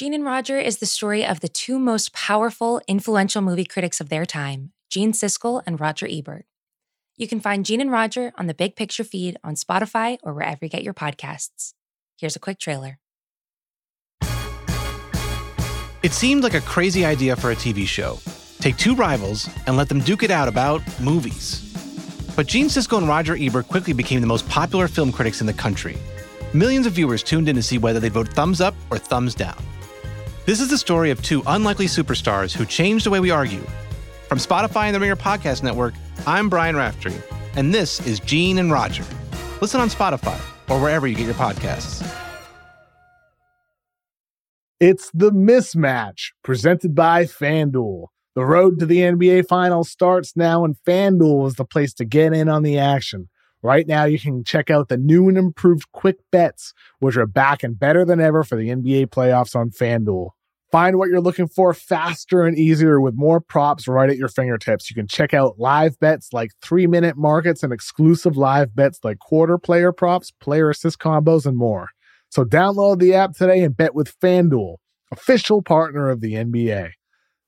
Gene and Roger is the story of the two most powerful, influential movie critics of their time, Gene Siskel and Roger Ebert. You can find Gene and Roger on the Big Picture feed on Spotify or wherever you get your podcasts. Here's a quick trailer. It seemed like a crazy idea for a TV show. Take two rivals and let them duke it out about movies. But Gene Siskel and Roger Ebert quickly became the most popular film critics in the country. Millions of viewers tuned in to see whether they'd vote thumbs up or thumbs down. This is the story of two unlikely superstars who changed the way we argue. From Spotify and the Ringer Podcast Network, I'm Brian Raftery, and this is Gene and Roger. Listen on Spotify or wherever you get your podcasts. It's the mismatch presented by FanDuel. The road to the NBA Finals starts now, and FanDuel is the place to get in on the action. Right now, you can check out the new and improved quick bets, which are back and better than ever for the NBA playoffs on FanDuel. Find what you're looking for faster and easier with more props right at your fingertips. You can check out live bets like three minute markets and exclusive live bets like quarter player props, player assist combos, and more. So download the app today and bet with FanDuel, official partner of the NBA.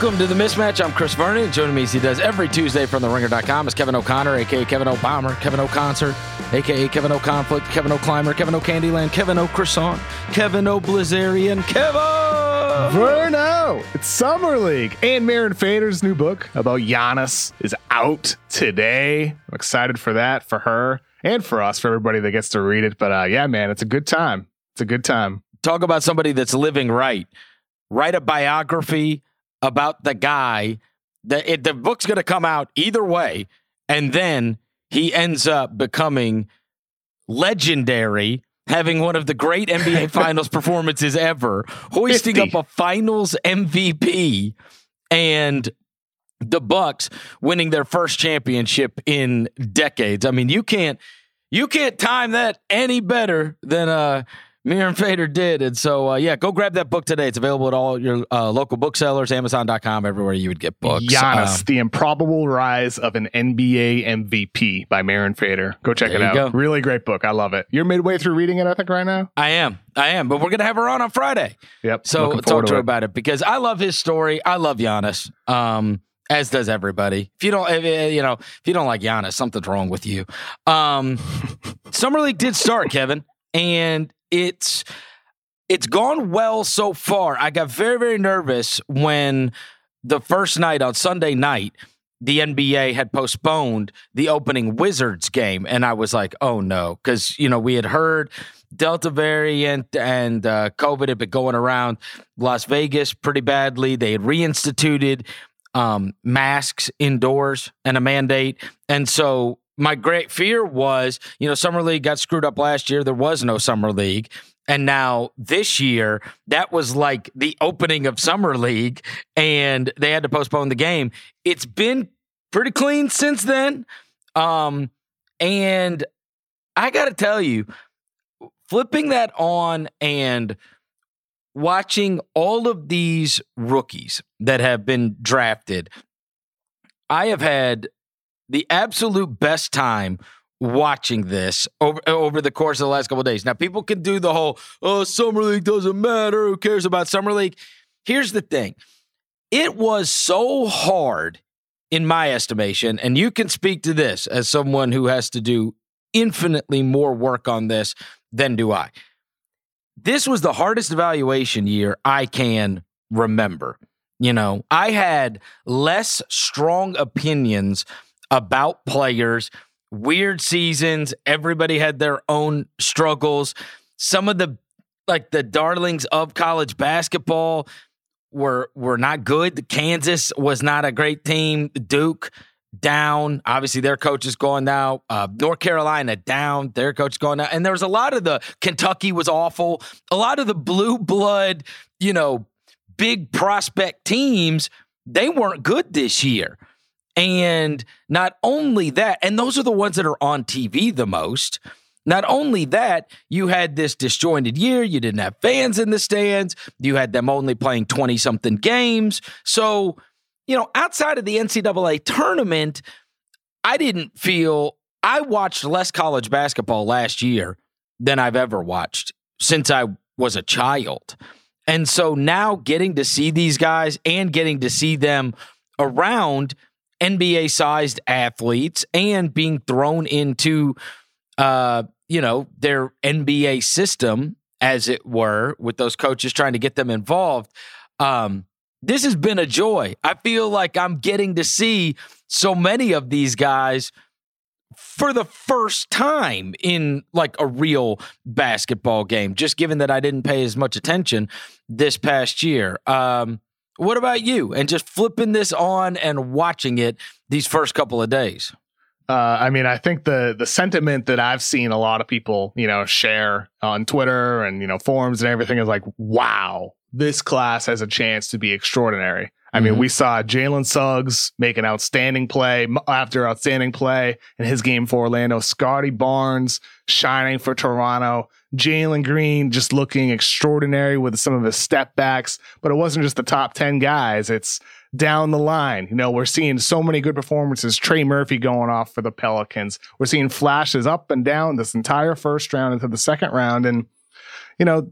Welcome to the mismatch. I'm Chris Vernon. Joining me as he does every Tuesday from the ringer.com is Kevin O'Connor, aka Kevin O'Bomber, Kevin O'Concert, aka Kevin O'Conflict, Kevin O'Climber, Kevin O'Candyland, Kevin O'Croissant, Kevin O'Blizzarian, Kevin! Verno! It's Summer League. And Mirin Fader's new book about Giannis is out today. I'm excited for that, for her, and for us, for everybody that gets to read it. But uh, yeah, man, it's a good time. It's a good time. Talk about somebody that's living right. Write a biography about the guy that it, the book's going to come out either way, and then he ends up becoming legendary, having one of the great NBA Finals performances ever, hoisting 50. up a Finals MVP, and the Bucks winning their first championship in decades. I mean, you can't you can't time that any better than uh Mirin Fader did. And so, uh, yeah, go grab that book today. It's available at all your uh, local booksellers, Amazon.com, everywhere you would get books. Giannis, Um, The Improbable Rise of an NBA MVP by Mirin Fader. Go check it out. go. Really great book. I love it. You're midway through reading it, I think, right now? I am. I am. But we're going to have her on on Friday. Yep. So talk to her about it because I love his story. I love Giannis. Um, as does everybody. If you don't, if, uh, you know, if you don't like Giannis, something's wrong with you. Um, Summer League did start, Kevin, and it's it's gone well so far. I got very very nervous when the first night on Sunday night the NBA had postponed the opening Wizards game, and I was like, "Oh no," because you know we had heard Delta variant and uh, COVID had been going around Las Vegas pretty badly. They had reinstituted um, masks indoors and a mandate, and so my great fear was, you know, summer league got screwed up last year. There was no summer league. And now this year, that was like the opening of summer league, and they had to postpone the game. It's been pretty clean since then. Um, and I got to tell you, flipping that on and watching all of these rookies that have been drafted, I have had the absolute best time watching this over over the course of the last couple days. Now, people can do the whole "oh, summer league doesn't matter. Who cares about summer league?" Here's the thing: it was so hard, in my estimation, and you can speak to this as someone who has to do infinitely more work on this than do I. This was the hardest evaluation year I can remember. You know, I had less strong opinions about players, weird seasons. Everybody had their own struggles. Some of the like the darlings of college basketball were were not good. Kansas was not a great team. Duke down. Obviously, their coach is going now. Uh, North Carolina down. Their coach going now. And there was a lot of the Kentucky was awful. A lot of the blue blood, you know, big prospect teams, they weren't good this year. And not only that, and those are the ones that are on TV the most. Not only that, you had this disjointed year. You didn't have fans in the stands. You had them only playing 20 something games. So, you know, outside of the NCAA tournament, I didn't feel I watched less college basketball last year than I've ever watched since I was a child. And so now getting to see these guys and getting to see them around NBA sized athletes and being thrown into uh, you know, their NBA system, as it were, with those coaches trying to get them involved. Um, this has been a joy. I feel like I'm getting to see so many of these guys for the first time in like a real basketball game, just given that I didn't pay as much attention this past year. Um, what about you? And just flipping this on and watching it these first couple of days. Uh, I mean, I think the the sentiment that I've seen a lot of people, you know, share on Twitter and you know forums and everything is like, "Wow, this class has a chance to be extraordinary." I mm-hmm. mean, we saw Jalen Suggs make an outstanding play after outstanding play in his game for Orlando. Scottie Barnes shining for Toronto. Jalen Green just looking extraordinary with some of his step backs. But it wasn't just the top 10 guys. It's down the line. You know, we're seeing so many good performances. Trey Murphy going off for the Pelicans. We're seeing flashes up and down this entire first round into the second round. And, you know,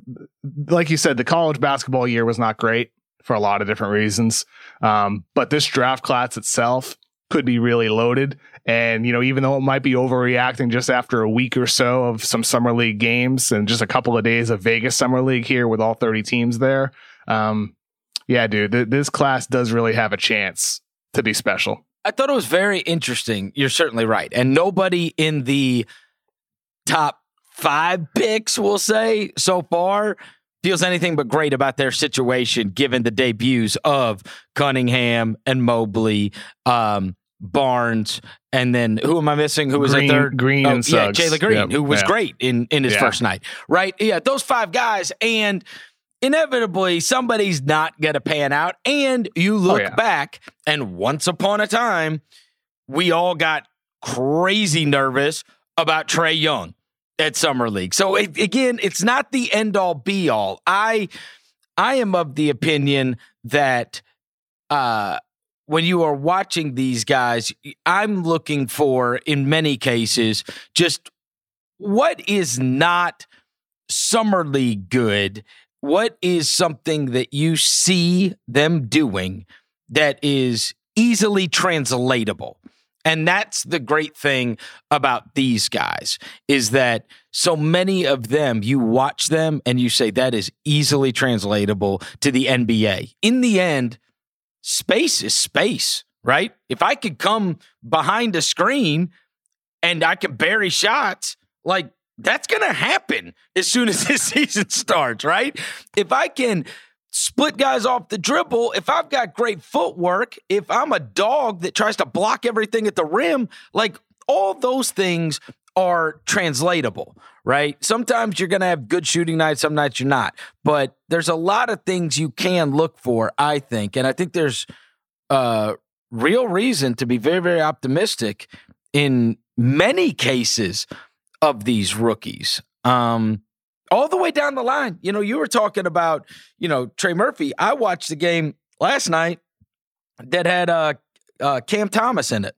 like you said, the college basketball year was not great for a lot of different reasons. Um, but this draft class itself could be really loaded. And, you know, even though it might be overreacting just after a week or so of some summer league games and just a couple of days of Vegas summer league here with all 30 teams there, um, yeah, dude, th- this class does really have a chance to be special. I thought it was very interesting. You're certainly right. And nobody in the top five picks, we'll say, so far feels anything but great about their situation given the debuts of Cunningham and Mobley, um, Barnes, and then who am I missing? Who was Green, a third? Green oh, and yeah, Jalen Green, yep. who was yeah. great in in his yeah. first night, right? Yeah, those five guys, and inevitably somebody's not going to pan out. And you oh, look oh, yeah. back, and once upon a time, we all got crazy nervous about Trae Young at Summer League. So it, again, it's not the end all be all. I I am of the opinion that uh, when you are watching these guys, I'm looking for, in many cases, just what is not Summer League good what is something that you see them doing that is easily translatable? And that's the great thing about these guys is that so many of them, you watch them and you say that is easily translatable to the NBA. In the end, space is space, right? If I could come behind a screen and I can bury shots, like that's going to happen as soon as this season starts, right? If I can split guys off the dribble, if I've got great footwork, if I'm a dog that tries to block everything at the rim, like all those things are translatable, right? Sometimes you're going to have good shooting nights, some nights you're not. But there's a lot of things you can look for, I think. And I think there's uh real reason to be very very optimistic in many cases of these rookies. Um, all the way down the line. You know, you were talking about, you know, Trey Murphy. I watched the game last night that had uh, uh Cam Thomas in it.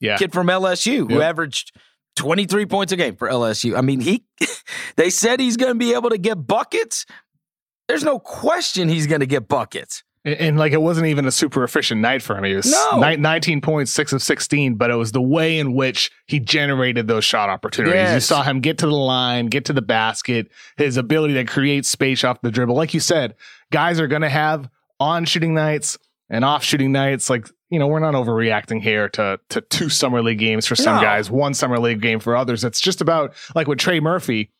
Yeah. Kid from LSU yep. who averaged 23 points a game for LSU. I mean, he they said he's going to be able to get buckets. There's no question he's going to get buckets. And, and, like it wasn't even a super efficient night for him. He was no. ni- 19 points, six of 16, but it was the way in which he generated those shot opportunities. Yes. You saw him get to the line, get to the basket, his ability to create space off the dribble. Like you said, guys are going to have on shooting nights and off shooting nights. Like, you know, we're not overreacting here to, to two summer league games for some No. guys, one summer league game for others. It's just about like with Trey Murphy.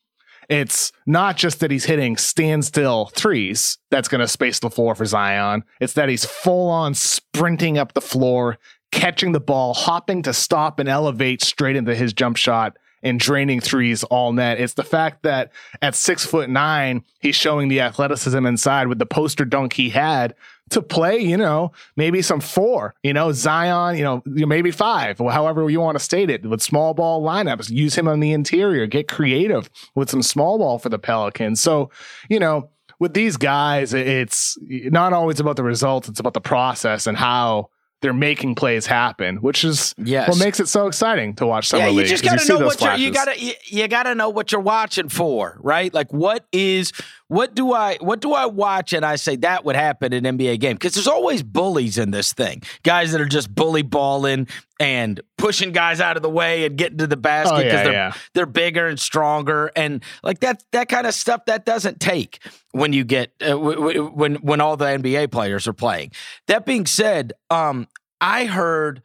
It's not just that he's hitting standstill threes that's going to space the floor for Zion. It's that he's full on sprinting up the floor, catching the ball, hopping to stop and elevate straight into his jump shot and draining threes all net. It's the fact that at six foot nine, he's showing the athleticism inside with the poster dunk he had to play, you know, maybe some four, you know, Zion, you know, maybe five, however you want to state it, with small ball lineups, use him on the interior, get creative with some small ball for the Pelicans. So, you know, with these guys, it's not always about the results, it's about the process and how they're making plays happen, which is Yes. what makes it so exciting to watch summer yeah, you league. just gotta know what you're, you gotta you, you gotta know what you're watching for, right? Like what is what do I what do I watch and I say that would happen in an NBA game? Because there's always bullies in this thing, guys that are just bully balling and pushing guys out of the way and getting to the basket Oh, because yeah, they're yeah. they're bigger and stronger and like that that kind of stuff that doesn't take when you get uh, w- w- when when all the NBA players are playing. That being said, um, I heard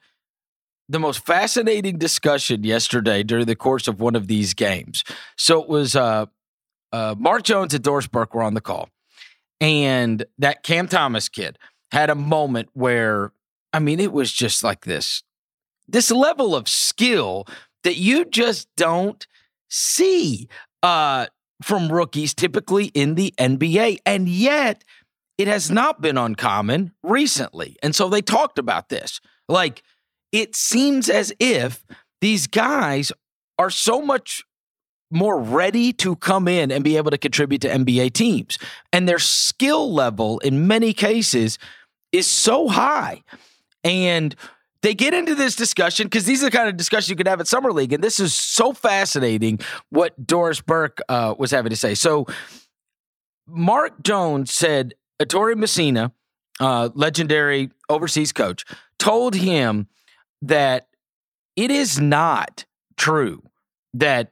the most fascinating discussion yesterday during the course of one of these games. So it was uh, uh, Mark Jones and Doris Burke were on the call, and that Cam Thomas kid had a moment where I mean it was just like this this level of skill that you just don't see uh, from rookies typically in the NBA, and yet it has not been uncommon recently. And so they talked about this. Like, it seems as if these guys are so much more ready to come in and be able to contribute to NBA teams. And their skill level in many cases is so high. And they get into this discussion because these are the kind of discussions you could have at Summer League. And this is so fascinating what Doris Burke uh, was having to say. So, Mark Jones said Ettore Messina, uh, legendary overseas coach, told him that it is not true that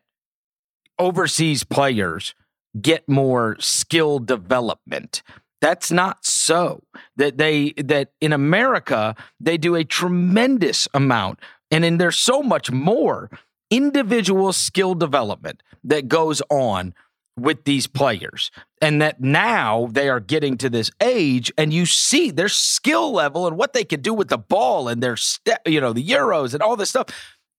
overseas players get more skill development. That's not so. That they that in America they do a tremendous amount and then there's so much more individual skill development that goes on with these players and that now they are getting to this age and you see their skill level and what they can do with the ball and their step you know the euros and all this stuff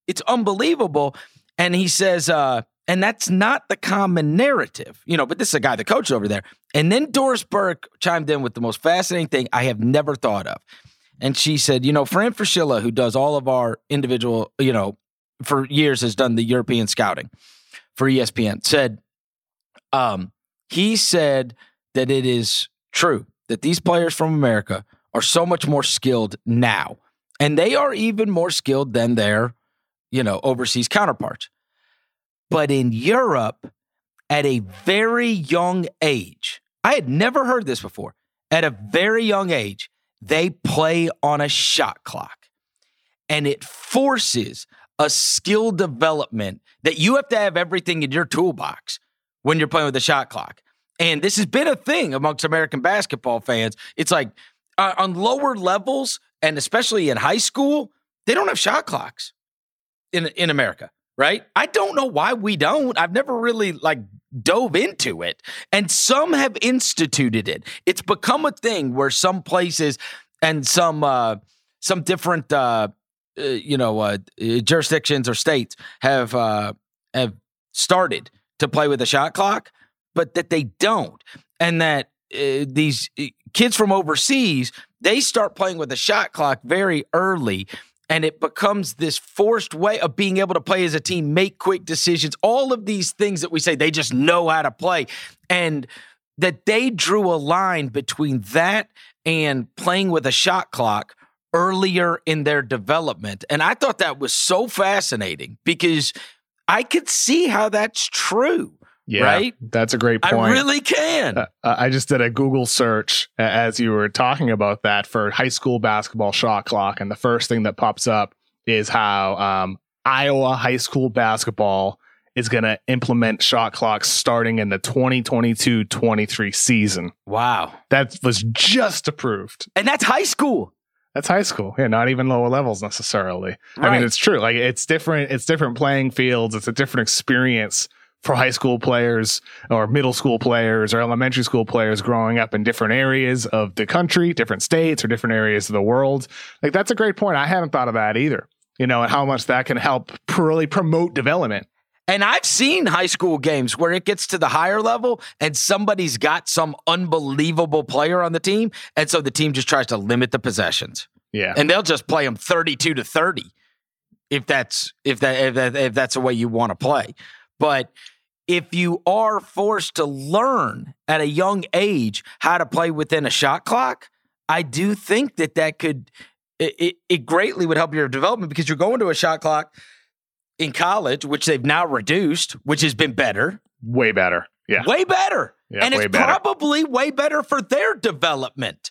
it's unbelievable and he says uh and that's not the common narrative you know but this is a guy the coach over there. And then doris burke chimed in with the most fascinating thing i have never thought of. And she said you know fran Fraschilla, who does all of our individual you know for years has done the european scouting for espn said um, he said that it is true that these players from America are so much more skilled now, and they are even more skilled than their, you know, overseas counterparts. But in Europe, at a very young age, I had never heard this before. At a very young age, they play on a shot clock, and it forces a skill development that you have to have everything in your toolbox when you're playing with the shot clock. And this has been a thing amongst American basketball fans. It's like uh, on lower levels, and especially in high school, they don't have shot clocks in in America, right? I don't know why we don't. I've never really like dove into it, and some have instituted it. It's become a thing where some places and some uh, some different uh, uh, you know uh, jurisdictions or states have uh, have started to play with a shot clock, but that they don't, and that uh, these uh, kids from overseas they start playing with a shot clock very early. And it becomes this forced way of being able to play as a team, make quick decisions, all of these things that we say they just know how to play. And that they drew a line between that and playing with a shot clock earlier in their development. And I thought that was so fascinating because I could see how that's true, Yeah, right? That's a great point. I really can. Uh, I just did a Google search uh, as you were talking about that for high school basketball shot clock, and the first thing that pops up is how um, Iowa high school basketball is going to implement shot clocks starting in the 2022-23 season. wow. That was just approved. And that's high school. That's high school. Yeah, not even lower levels necessarily. I mean, it's true. Like it's different. It's different playing fields. It's a different experience for high school players or middle school players or elementary school players growing up in different areas of the country, different states or different areas of the world. Like that's a great point. I hadn't thought of that either. You know, and how much that can help really promote development. And I've seen high school games where it gets to the higher level and somebody's got some unbelievable player on the team. And so the team just tries to limit the possessions. Yeah. And they'll just play them 32 to 30 if that's if that if, that, if that's the way you want to play. But if you are forced to learn at a young age how to play within a shot clock, I do think that that could it, it, it greatly would help your development because you're going to a shot clock in college, which they've now reduced, which has been better, Way better. Yeah. way better, Yeah, and way it's better. probably way better for their development.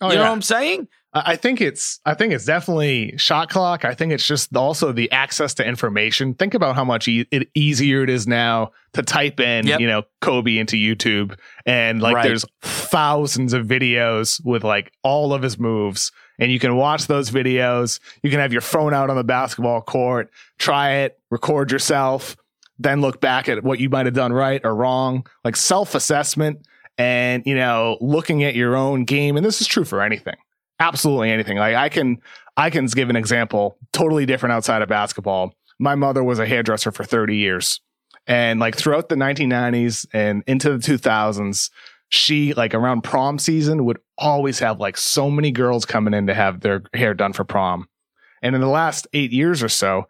Oh, you know what I'm saying? I think it's I think it's definitely shot clock. I think it's just also the access to information. Think about how much e- it easier it is now to type in, Yep. you know, Kobe into YouTube and like Right. there's thousands of videos with like all of his moves and you can watch those videos. You can have your phone out on the basketball court, try it, record yourself, then look back at what you might have done right or wrong, like self-assessment and, you know, looking at your own game and this is true for anything absolutely anything. Like I can I can give an example totally different outside of basketball. My mother was a hairdresser for 30 years. And like throughout the 1990s and into the 2000s, she like around prom season would always have like so many girls coming in to have their hair done for prom. And in the last 8 years or so,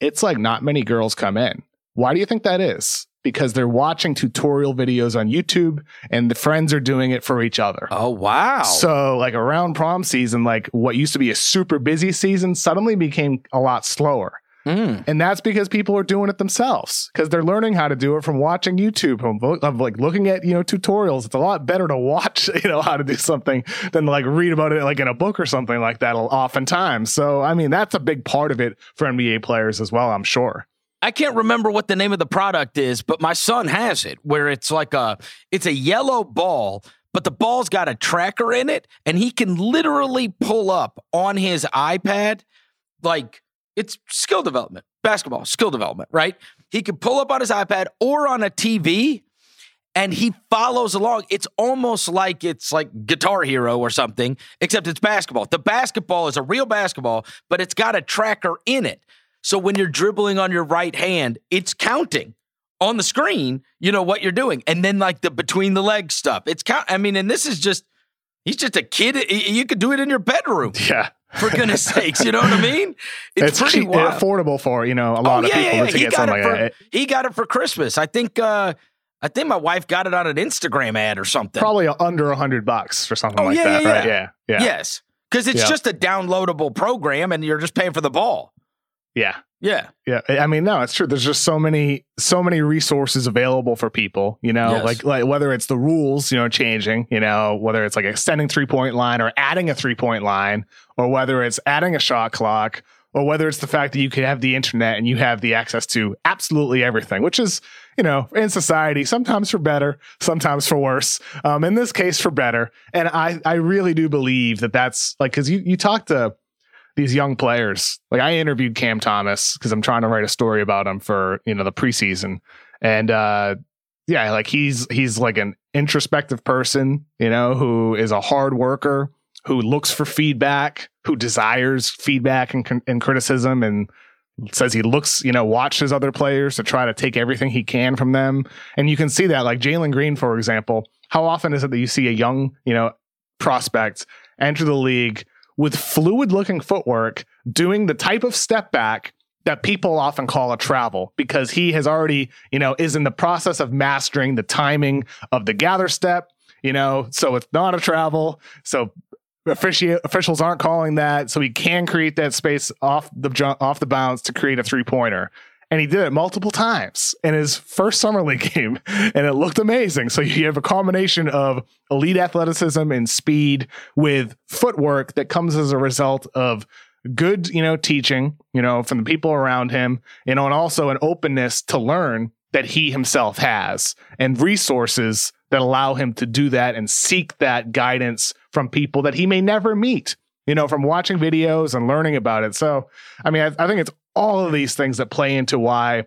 it's like not many girls come in. Why do you think that is? Because they're watching tutorial videos on YouTube and the friends are doing it for each other. Oh wow! So, like around prom season, like what used to be a super busy season suddenly became a lot slower. Mm. And that's because people are doing it themselves because they're learning how to do it from watching YouTube, from of like looking at, you know, tutorials. It's a lot better to watch, you know, how to do something than like read about it like in a book or something like that oftentimes. So, I mean, that's a big part of it for NBA players as well, I'm sure. I can't remember what the name of the product is, but my son has it where it's like a it's a yellow ball, but the ball's got a tracker in it, and he can literally pull up on his iPad like it's skill development, basketball, skill development, right? He can pull up on his iPad or on a TV and he follows along. It's almost like it's like Guitar Hero or something, except it's basketball. The basketball is a real basketball, but it's got a tracker in it. So when you're dribbling on your right hand, it's counting on the screen, you know what you're doing. And then like the between the legs stuff. It's count I mean, and this is just he's just a kid. You could do it in your bedroom. Yeah. For goodness sakes, you know what I mean? It's, pretty cheap- affordable for, you know, a lot oh, of yeah, people yeah, yeah. to He get got something it for like that. he got it for Christmas. I think uh I think my wife got it on an Instagram ad or something. Probably under a hundred bucks for something Oh, like yeah, that, yeah, right? yeah. Yeah. Yes. Because it's just a downloadable program and you're just paying for the ball. Yeah. Yeah. Yeah, I mean, no, it's true. There's just so many, so many resources available for people. You know, Yes. like like whether it's the rules, you know, changing. You know, whether it's like extending three point line or adding a three point line, or whether it's adding a shot clock, or whether it's the fact that you can have the internet and you have the access to absolutely everything, which is, you know, in society sometimes for better, sometimes for worse. Um, in this case, for better. And I, I really do believe that that's like because you you talk to these young players. Like I interviewed Cam Thomas because I'm trying to write a story about him for you know the preseason, and uh, yeah, like he's he's like an introspective person, you know, who is a hard worker, who looks for feedback, who desires feedback and, and criticism, and says he looks, you know, watches other players to try to take everything he can from them, and you can see that, like Jalen Green, for example. How often is it that you see a young, you know, prospect enter the league with fluid looking footwork doing the type of step back that people often call a travel because he has already, you know, is in the process of mastering the timing of the gather step, you know, so it's not a travel. So offici- officials aren't calling that. So he can create that space off the off the bounce to create a three pointer. And he did it multiple times in his first summer league game and it looked amazing. So you have a combination of elite athleticism and speed with footwork that comes as a result of good you know teaching you know from the people around him you know and also an openness to learn that he himself has and resources that allow him to do that and seek that guidance from people that he may never meet you know from watching videos and learning about it. So i mean i, I think it's all of these things that play into why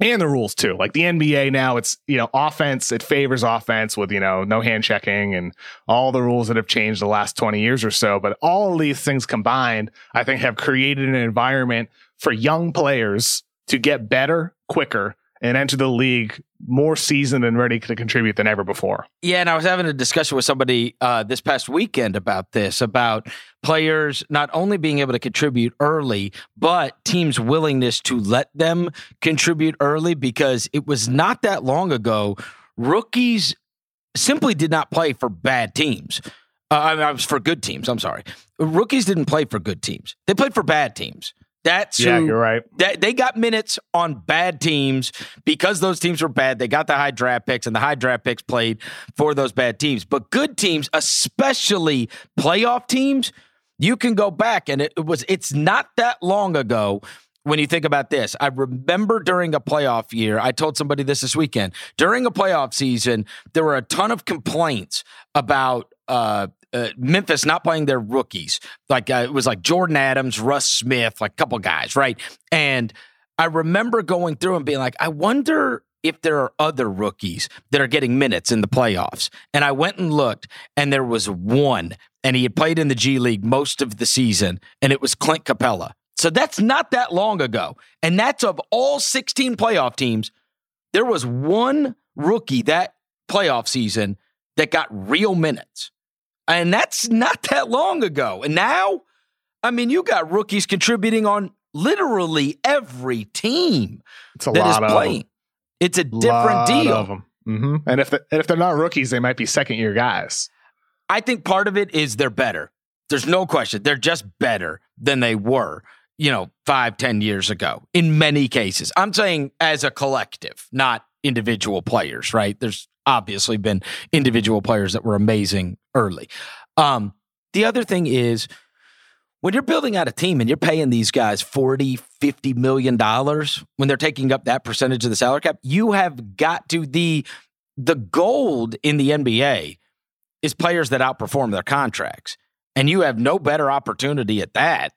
and the rules too. Like the NBA now, it's you know offense. It favors offense with you know no hand checking and all the rules that have changed the last twenty years or so. But all of these things combined, I think, have created an environment for young players to get better quicker and enter the league more seasoned and ready to contribute than ever before. Yeah, and I was having a discussion with somebody uh, this past weekend about this, about players not only being able to contribute early, but teams' willingness to let them contribute early because it was not that long ago. Rookies simply did not play for bad teams. Uh, I, mean, I was for good teams. I'm sorry. Rookies didn't play for good teams. They played for bad teams. That's yeah, who, you're right. That they got minutes on bad teams because those teams were bad. They got the high draft picks, and the high draft picks played for those bad teams. But good teams, especially playoff teams, you can go back and it, it was. It's not that long ago when you think about this, I remember during a playoff year, I told somebody this this weekend. During a playoff season, there were a ton of complaints about uh, uh, Memphis not playing their rookies. Like uh, it was like Jordan Adams, Russ Smith, like a couple guys, right? And I remember going through and being like, I wonder if there are other rookies that are getting minutes in the playoffs. And I went and looked, and there was one, and he had played in the G League most of the season, and it was Clint Capela. So that's not that long ago. And that's of all 16 playoff teams, there was one rookie that playoff season that got real minutes. And that's not that long ago. And now, I mean, you got rookies contributing on literally every team It's a that is lot of playing. It's a different lot deal. of them. hmm And if the, and if they're not rookies, they might be second year guys. I think part of it is they're better. There's no question. They're just better than they were, you know, five, ten years ago in many cases. I'm saying as a collective, not individual players, right? There's obviously been individual players that were amazing early. Um, the other thing is when you're building out a team and you're paying these guys 40, 50 million dollars when they're taking up that percentage of the salary cap, you have got to the the gold in the NBA is players that outperform their contracts. And you have no better opportunity at that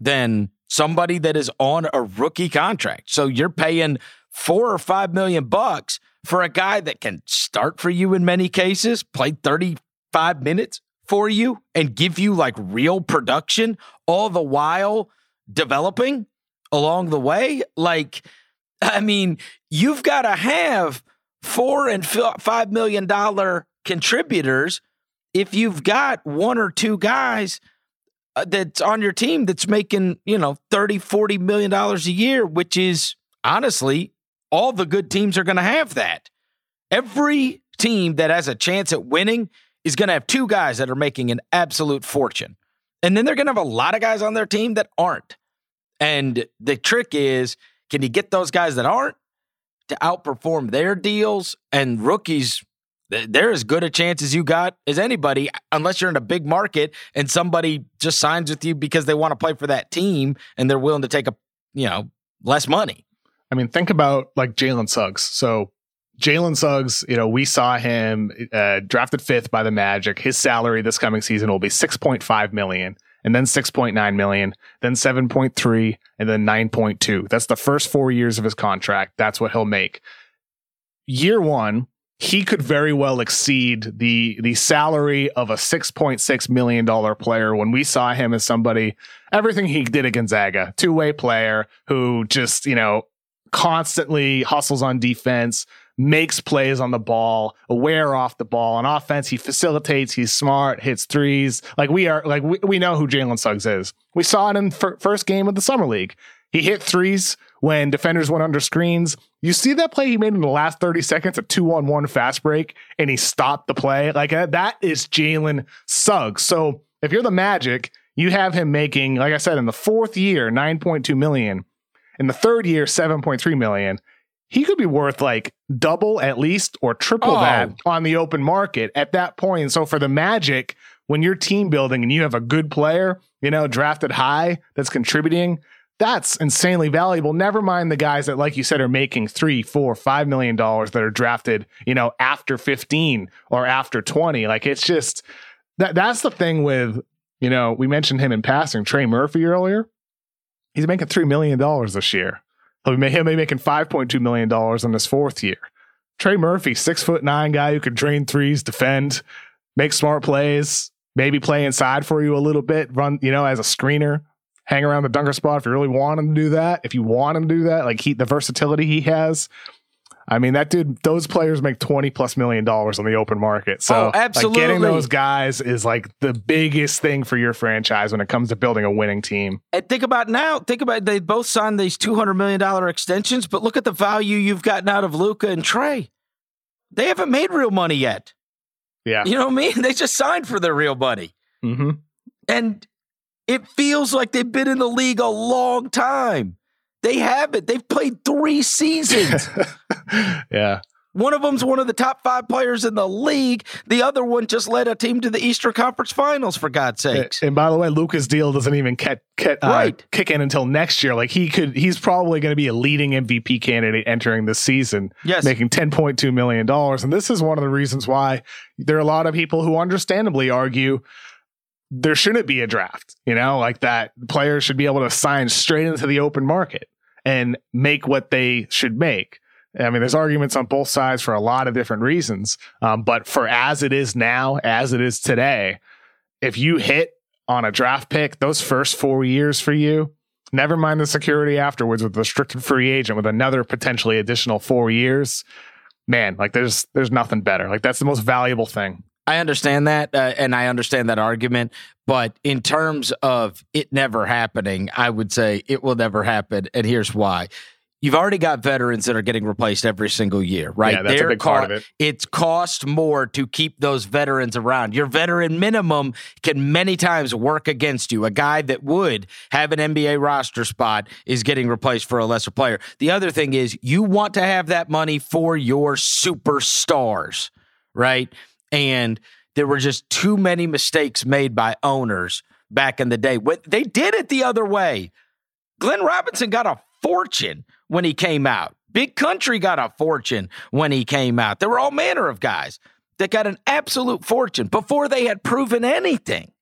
than somebody that is on a rookie contract. So you're paying four or five million bucks for a guy that can start for you in many cases, play 35 minutes for you, and give you like real production, all the while developing along the way. Like, I mean, you've got to have four and five million dollar contributors if you've got one or two guys uh, that's on your team that's making, you know, 30, 40 million dollars a year, which is honestly all the good teams are going to have that. Every team that has a chance at winning is going to have two guys that are making an absolute fortune. And then they're going to have a lot of guys on their team that aren't. And the trick is can you get those guys that aren't to outperform their deals? And rookies, they're as good a chance as you got as anybody, unless you're in a big market and somebody just signs with you because they want to play for that team and they're willing to take a, you know, less money. I mean, think about like Jalen Suggs. So Jalen Suggs, you know, we saw him uh, drafted fifth by the Magic. His salary this coming season will be six point five million, and then six point nine million, then seven point three, and then nine point two. That's the first four years of his contract. That's what he'll make. Year one, he could very well exceed the the salary of a six point six million dollar player. When we saw him as somebody, everything he did at Gonzaga, two way player who just you know constantly hustles on defense, makes plays on the ball, aware off the ball. On offense, he facilitates, he's smart, hits threes. Like we are, like we, we know who Jalen Suggs is. We saw it in fir- first game of the summer league. He hit threes when defenders went under screens. You see that play he made in the last 30 seconds, a two on one fast break, and he stopped the play. Like uh, that is Jalen Suggs. So if you're the Magic, you have him making, like I said, in the fourth year, 9.2 million In the third year, 7.3 million. He could be worth like double at least or triple Oh. that on the open market at that point. And so for the Magic, when you're team building and you have a good player, you know, drafted high that's contributing, that's insanely valuable. Never mind the guys that, like you said, are making three, four, five million dollars that are drafted, you know, after 15 or after 20. Like it's just that that's the thing with, you know, we mentioned him in passing, Trey Murphy earlier. He's making three million dollars this year. He'll be, he'll be making five point two million dollars in his fourth year. Trey Murphy, six foot nine guy who could drain threes, defend, make smart plays, maybe play inside for you a little bit, run, you know, as a screener, hang around the dunker spot if you really want him to do that. If you want him to do that, like he the versatility he has. I mean, that dude, those players make 20 plus million dollars on the open market. So Oh, like, getting those guys is like the biggest thing for your franchise when it comes to building a winning team. And think about now. Think about they both signed these two hundred million dollar extensions, but look at the value you've gotten out of Luka and Trae. They haven't made real money yet. Yeah. You know what I mean? They just signed for their real money, Mm-hmm. and it feels like they've been in the league a long time. They haven't. They've played three seasons. yeah. one of them's one of the top five players in the league. The other one just led a team to the Eastern Conference Finals. For God's sakes. And by the way, Luka's deal doesn't even get, get, uh, Right. kick in until next year. Like he could, he's probably going to be a leading MVP candidate entering this season, yes. making ten point two million dollars. And this is one of the reasons why there are a lot of people who understandably argue there shouldn't be a draft. You know, like that players should be able to sign straight into the open market and make what they should make. I mean, there's arguments on both sides for a lot of different reasons. Um, but for as it is now, as it is today, if you hit on a draft pick, those first four years for you, never mind the security afterwards with restricted free agent with another potentially additional four years, man, like there's there's nothing better. Like that's the most valuable thing. I understand that, uh, and I understand that argument. But in terms of it never happening, I would say it will never happen. And here's why. You've already got veterans that are getting replaced every single year, right? Yeah, that's a They're big part co- of it. It's cost more to keep those veterans around. Your veteran minimum can many times work against you. A guy that would have an NBA roster spot is getting replaced for a lesser player. The other thing is you want to have that money for your superstars, right? And there were just too many mistakes made by owners back in the day. They did it the other way. Glenn Robinson got a fortune when he came out. Big Country got a fortune when he came out. There were all manner of guys that got an absolute fortune before they had proven anything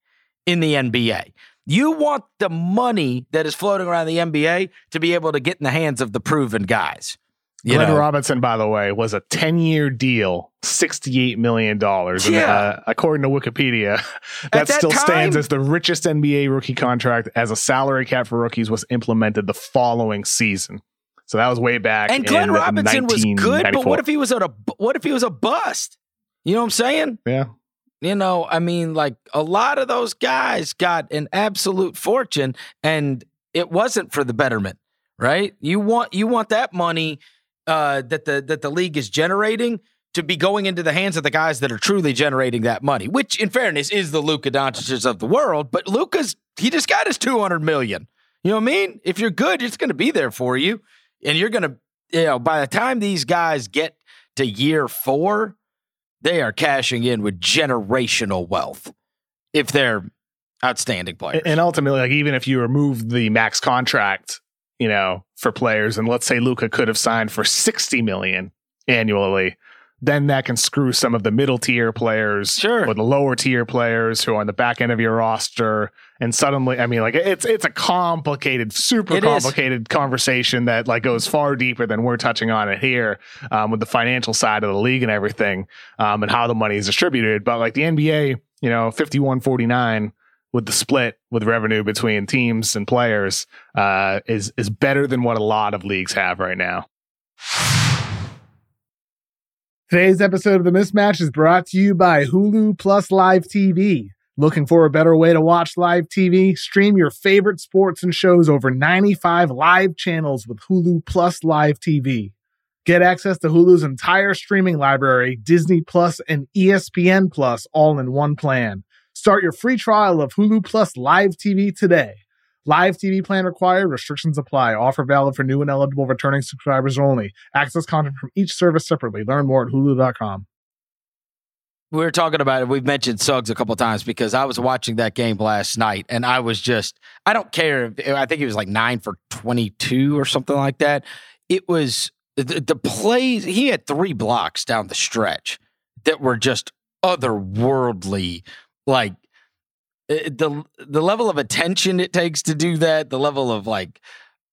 in the NBA. You want the money that is floating around the NBA to be able to get in the hands of the proven guys. You Glenn know? Robinson, by the way, was a 10 year deal, $68 million. Yeah. uh, according to Wikipedia, that, that still stands as the richest NBA rookie contract as a salary cap for rookies was implemented the following season. So that was way back. And Glenn in Robinson was good, but what if he was at a what if he was a bust? You know what I'm saying? Yeah. You know, I mean, like a lot of those guys got an absolute fortune, and it wasn't for the betterment, right? You want you want that money uh, that the that the league is generating to be going into the hands of the guys that are truly generating that money. Which, in fairness, is the Luka Doncic's of the world. But Luka's he just got his two hundred million. You know what I mean? If you're good, it's going to be there for you, and you're going to, you know, by the time these guys get to year four, they are cashing in with generational wealth if they're outstanding players. And ultimately, like even if you remove the max contract, you know, for players, and let's say Luka could have signed for 60 million annually, then that can screw some of the middle tier players Sure. or the lower tier players who are on the back end of your roster. And suddenly, I mean, like it's it's a complicated, super It is. complicated conversation that like goes far deeper than we're touching on it here um, with the financial side of the league and everything um, and how the money is distributed. But like the NBA, you know, 51 49 with the split with revenue between teams and players uh, is is better than what a lot of leagues have right now. Today's episode of The Mismatch is brought to you by Hulu Plus Live TV. Looking for a better way to watch live TV? Stream your favorite sports and shows over 95 live channels with Hulu Plus Live TV. Get access to Hulu's entire streaming library, Disney Plus and ESPN Plus all in one plan. Start your free trial of Hulu Plus Live TV today. Live TV plan required. Restrictions apply. Offer valid for new and eligible returning subscribers only. Access content from each service separately. Learn more at hulu.com. We were talking about it. We've mentioned Suggs a couple times because I was watching that game last night and I was just, I don't care. I think he was like nine for 22 or something like that. It was the, the plays, he had three blocks down the stretch that were just otherworldly. Like the the level of attention it takes to do that, the level of like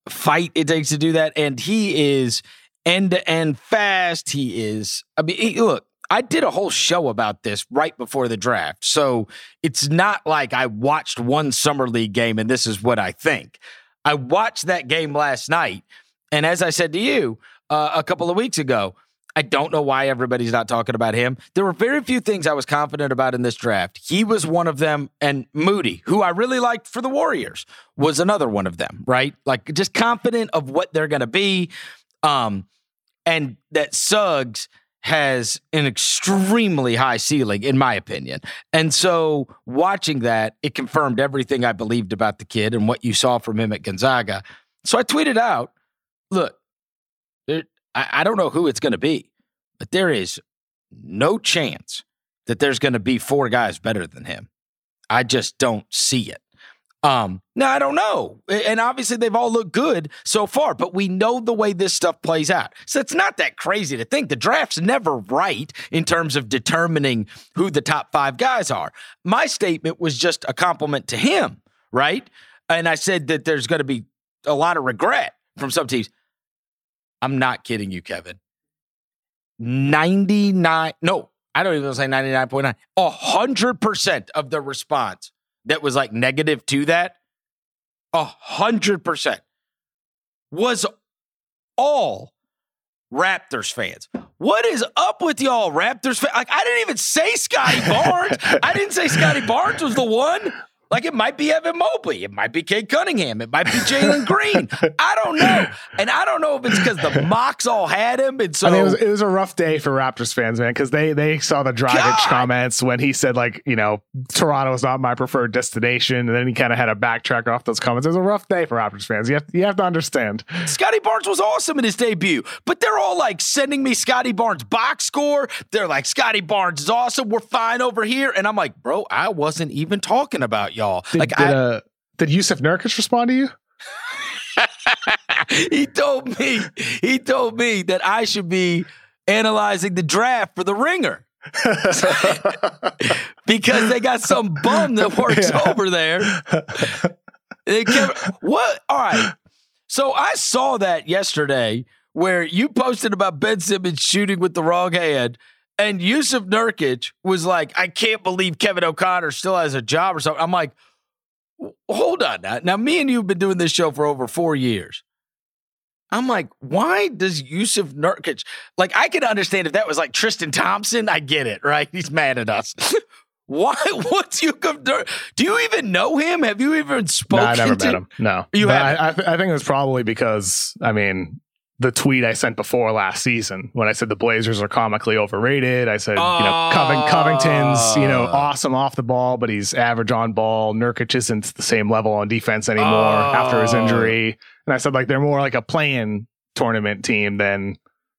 fight it takes to do that, and he is end to end fast. He is. I mean, he, look, I did a whole show about this right before the draft. So it's not like I watched one summer league game and this is what I think. I watched that game last night. And as I said to you uh, a couple of weeks ago, I don't know why everybody's not talking about him. There were very few things I was confident about in this draft. He was one of them, and Moody, who I really liked for the Warriors, was another one of them, right? Like just confident of what they're going to be. Um, and that Suggs has an extremely high ceiling, in my opinion. And so watching that, it confirmed everything I believed about the kid and what you saw from him at Gonzaga. So I tweeted out, look, I, I don't know who it's going to be, but there is no chance that there's going to be four guys better than him. I just don't see it. Um, now I don't know. And obviously they've all looked good so far, but we know the way this stuff plays out. So it's not that crazy to think the draft's never right in terms of determining who the top five guys are. My statement was just a compliment to him, right? And I said that there's going to be a lot of regret from some teams. I'm not kidding you, Kevin. 99, no, I don't even say 99.9, 100% of the response that was like negative to that, a hundred percent was all Raptors fans. What is up with y'all, Raptors fans? Like, I didn't even say Scottie Barnes. I didn't say Scottie Barnes was the one. Like it might be Evan Mobley, it might be Cade Cunningham, it might be Jalen Green. I don't know, and I don't know if it's because the mocks all had him, and so I mean, it, was, it was a rough day for Raptors fans, man, because they they saw the Dragic comments when he said like, you know, Toronto is not my preferred destination, and then he kind of had to backtrack off those comments. It was a rough day for Raptors fans. You have you have to understand. Scottie Barnes was awesome in his debut, but they're all like sending me Scottie Barnes box score. They're like, Scottie Barnes is awesome. We're fine over here, and I'm like, bro, I wasn't even talking about y'all. Did, like, did, I, uh, did Jusuf Nurkic respond to you? he told me, he told me that I should be analyzing the draft for the ringer. because they got some bum that works yeah. over there. Kept, what? All right. So I saw that yesterday where you posted about Ben Simmons shooting with the wrong hand and Jusuf Nurkic was like, I can't believe Kevin O'Connor still has a job or something. I'm like, hold on now. Now, me and you have been doing this show for over four years. I'm like, why does Jusuf Nurkic like? I can understand if that was like Tristan Thompson. I get it, right? He's mad at us. why? What's you Do you even know him? Have you even spoken? No, I never to, met him. No, you. I, I, I think it was probably because I mean the tweet I sent before last season when I said the Blazers are comically overrated. I said, oh. you know, Coving- Covington's, you know, ah. awesome off the ball, but he's average on ball. Nurkic isn't the same level on defense anymore oh. after his ah. injury. And I said, like, they're more like a playing tournament team than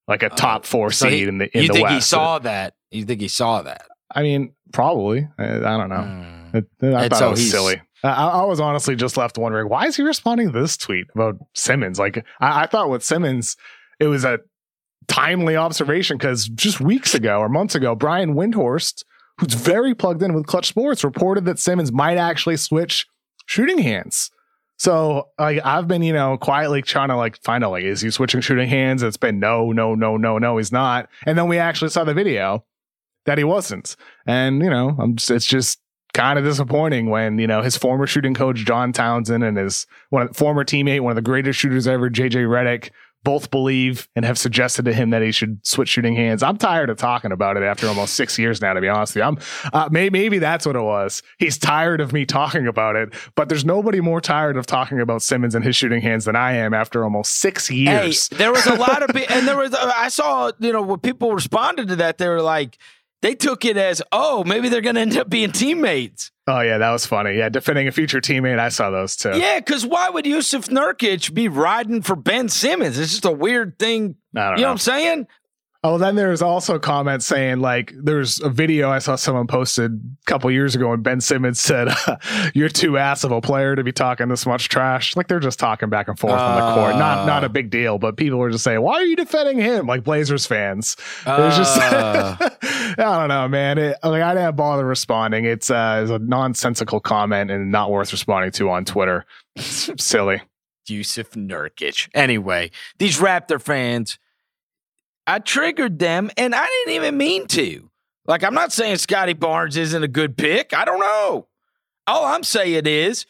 like a uh, top four so seed he, in the in you the think West. he saw that? You think he saw that? I mean, probably. I, I don't know. Mm. It, I thought so it was silly. I, I, was honestly just left wondering why is he responding to this tweet about Simmons? Like I, I thought with Simmons, it was a timely observation because just weeks ago or months ago, Brian Windhorst, who's very plugged in with Clutch Sports, reported that Simmons might actually switch shooting hands. So like I've been, you know, quietly trying to like find out like, is he switching shooting hands? It's been no, no, no, no, no, he's not. And then we actually saw the video that he wasn't. And, you know, I'm just, it's just kind of disappointing when you know his former shooting coach John Townsend and his one former teammate, one of the greatest shooters ever, JJ Redick, both believe and have suggested to him that he should switch shooting hands. I'm tired of talking about it after almost six years now. To be honest with you, I'm uh, maybe, maybe that's what it was. He's tired of me talking about it, but there's nobody more tired of talking about Simmons and his shooting hands than I am after almost six years. Hey, there was a lot of and there was I saw you know when people responded to that they were like they took it as, oh, maybe they're going to end up being teammates. Oh yeah, that was funny. Yeah, defending a future teammate, I saw those too. Yeah, because why would Jusuf Nurkic be riding for Ben Simmons? It's just a weird thing. I don't You know know. what I'm saying? Oh, then there's also comments saying like there's a video I saw someone posted a couple years ago when Ben Simmons said, "You're too ass of a player to be talking this much trash." Like they're just talking back and forth on the court. Not not a big deal, but people were just saying, "Why are you defending him?" Like Blazers fans. It was just Uh. I don't know, man. It, like I didn't bother responding. It's uh, it's a nonsensical comment and not worth responding to on Twitter. It's silly. Jusuf Nurkic. Anyway, these Raptor fans, I triggered them and I didn't even mean to. Like, I'm not saying Scottie Barnes isn't a good pick. I don't know. All I'm saying is,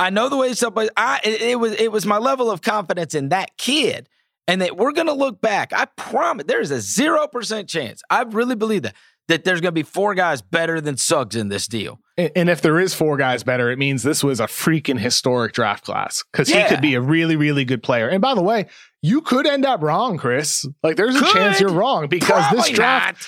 I know the way but I it, it was it was my level of confidence in that kid, and that we're gonna look back. I promise there's a zero percent chance. I really believe that that there's gonna be four guys better than Suggs in this deal. And if there is four guys better, it means this was a freaking historic draft class because he could be a really, really good player. And by the way, you could end up wrong, Chris. Like there's a chance you're wrong because this draft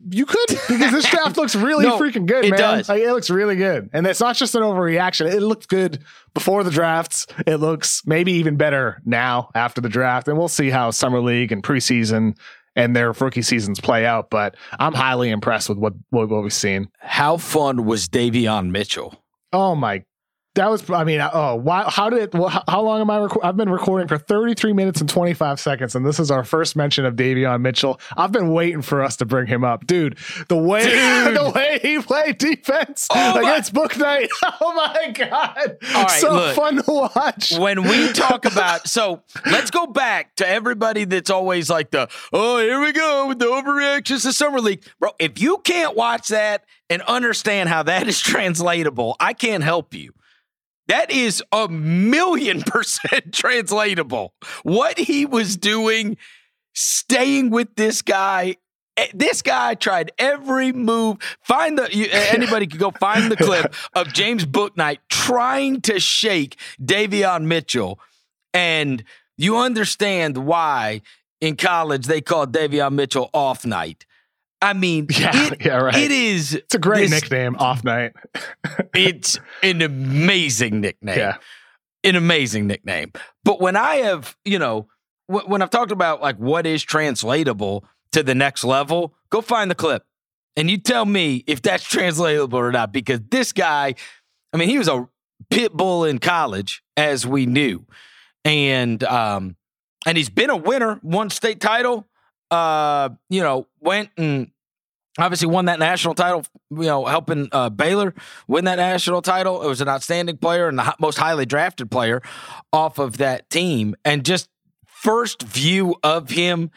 not. you could because this draft looks really No, freaking good, it man. does. Like it looks really good. And it's not just an overreaction. It looked good before the drafts. It looks maybe even better now after the draft. And we'll see how summer league and preseason and their rookie seasons play out. But I'm highly impressed with what what, what we've seen. How fun was Davion Mitchell? Oh my. That was, I mean, uh, oh, why, how did, well, how, how long am I, reco- I've been recording for 33 minutes and 25 seconds, and this is our first mention of Davion Mitchell. I've been waiting for us to bring him up. Dude, the way, Dude. the way he played defense Oh my- against Bouknight. Oh my God. Right, so look. fun to watch. when we talk about so let's go back to everybody that's always like the oh here we go with the overreactions to summer league bro if you can't watch that and understand how that is translatable i can't help you that is a million percent translatable what he was doing staying with this guy eh, this guy tried every move. Find the you, eh, anybody could go find the clip of James Bouknight trying to shake Davion Mitchell, and you understand why in college they called Davion Mitchell off night. I mean, Yeah, it, yeah, right. it is. it's a great this- nickname, Off Night. It's an amazing nickname Yeah. an amazing nickname. But when I have, you know, wh- when I've talked about like what is translatable to the next level, go find the clip and you tell me if that's translatable or not. Because this guy, I mean, he was a pit bull in college, as we knew, and um, and he's been a winner, won state title. Uh, you know, went and obviously won that national title. You know, helping uh, Baylor win that national title. It was an outstanding player and the most highly drafted player off of that team. And just first view of him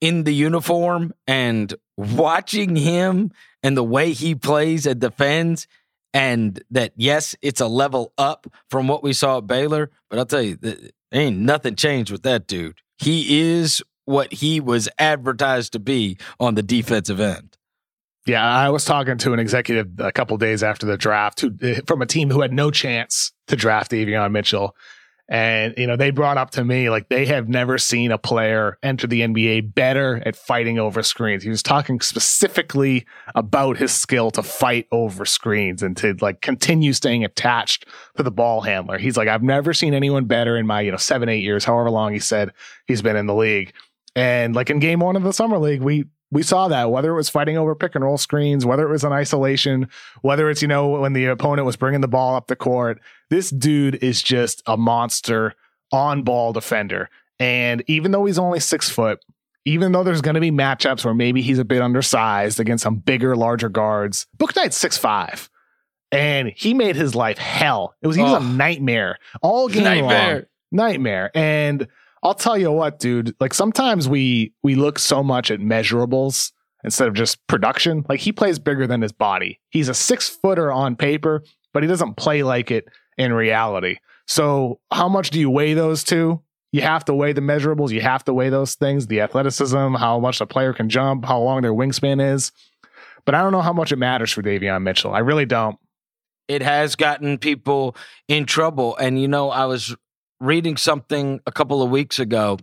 in the uniform and watching him and the way he plays and defends. And that, yes, it's a level up from what we saw at Baylor. But I'll tell you, ain't nothing changed with that dude. He is what he was advertised to be on the defensive end. Yeah, I was talking to an executive a couple days after the draft who eh, from a team who had no chance to draft Davion Mitchell. And, you know, they brought up to me like they have never seen a player enter the NBA better at fighting over screens. He was talking specifically about his skill to fight over screens and to like continue staying attached to the ball handler. He's like, I've never seen anyone better in my, you know, seven, eight years, however long he said he's been in the league. And like in game one of the summer league, we we saw that whether it was fighting over pick and roll screens, whether it was in isolation, whether it's, you know, when the opponent was bringing the ball up the court, this dude is just a monster on ball defender. And even though he's only six foot, even though there's going to be matchups where maybe he's a bit undersized against some bigger, larger guards, Bouknight's six five, and he made his life hell. It was he was a nightmare all game Nightmare. long, nightmare. And I'll tell you what, dude. Like sometimes we we look so much at measurables instead of just production. Like he plays bigger than his body. He's a six footer on paper, but he doesn't play like it in reality. So how much do you weigh those two? You have to weigh the measurables. You have to weigh those things: the athleticism, how much a player can jump, how long their wingspan is. But I don't know how much it matters for Davion Mitchell. I really don't. it has gotten people in trouble. And you know, I was reading something a couple of weeks ago,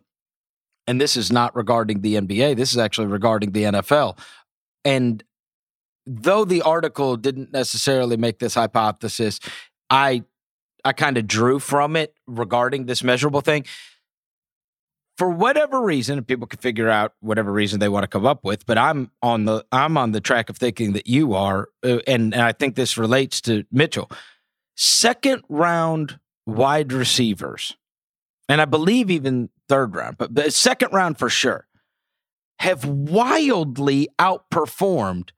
and this is not regarding the NBA. This is actually regarding the NFL. And though the article didn't necessarily make this hypothesis, I I kind of drew from it regarding this measurable thing. For whatever reason, people can figure out whatever reason they want to come up with, but I'm on the I'm on the track of thinking that you are, uh, and, and I think this relates to Mitchell. Second round wide receivers, and I believe even third round, but second round for sure, have wildly outperformed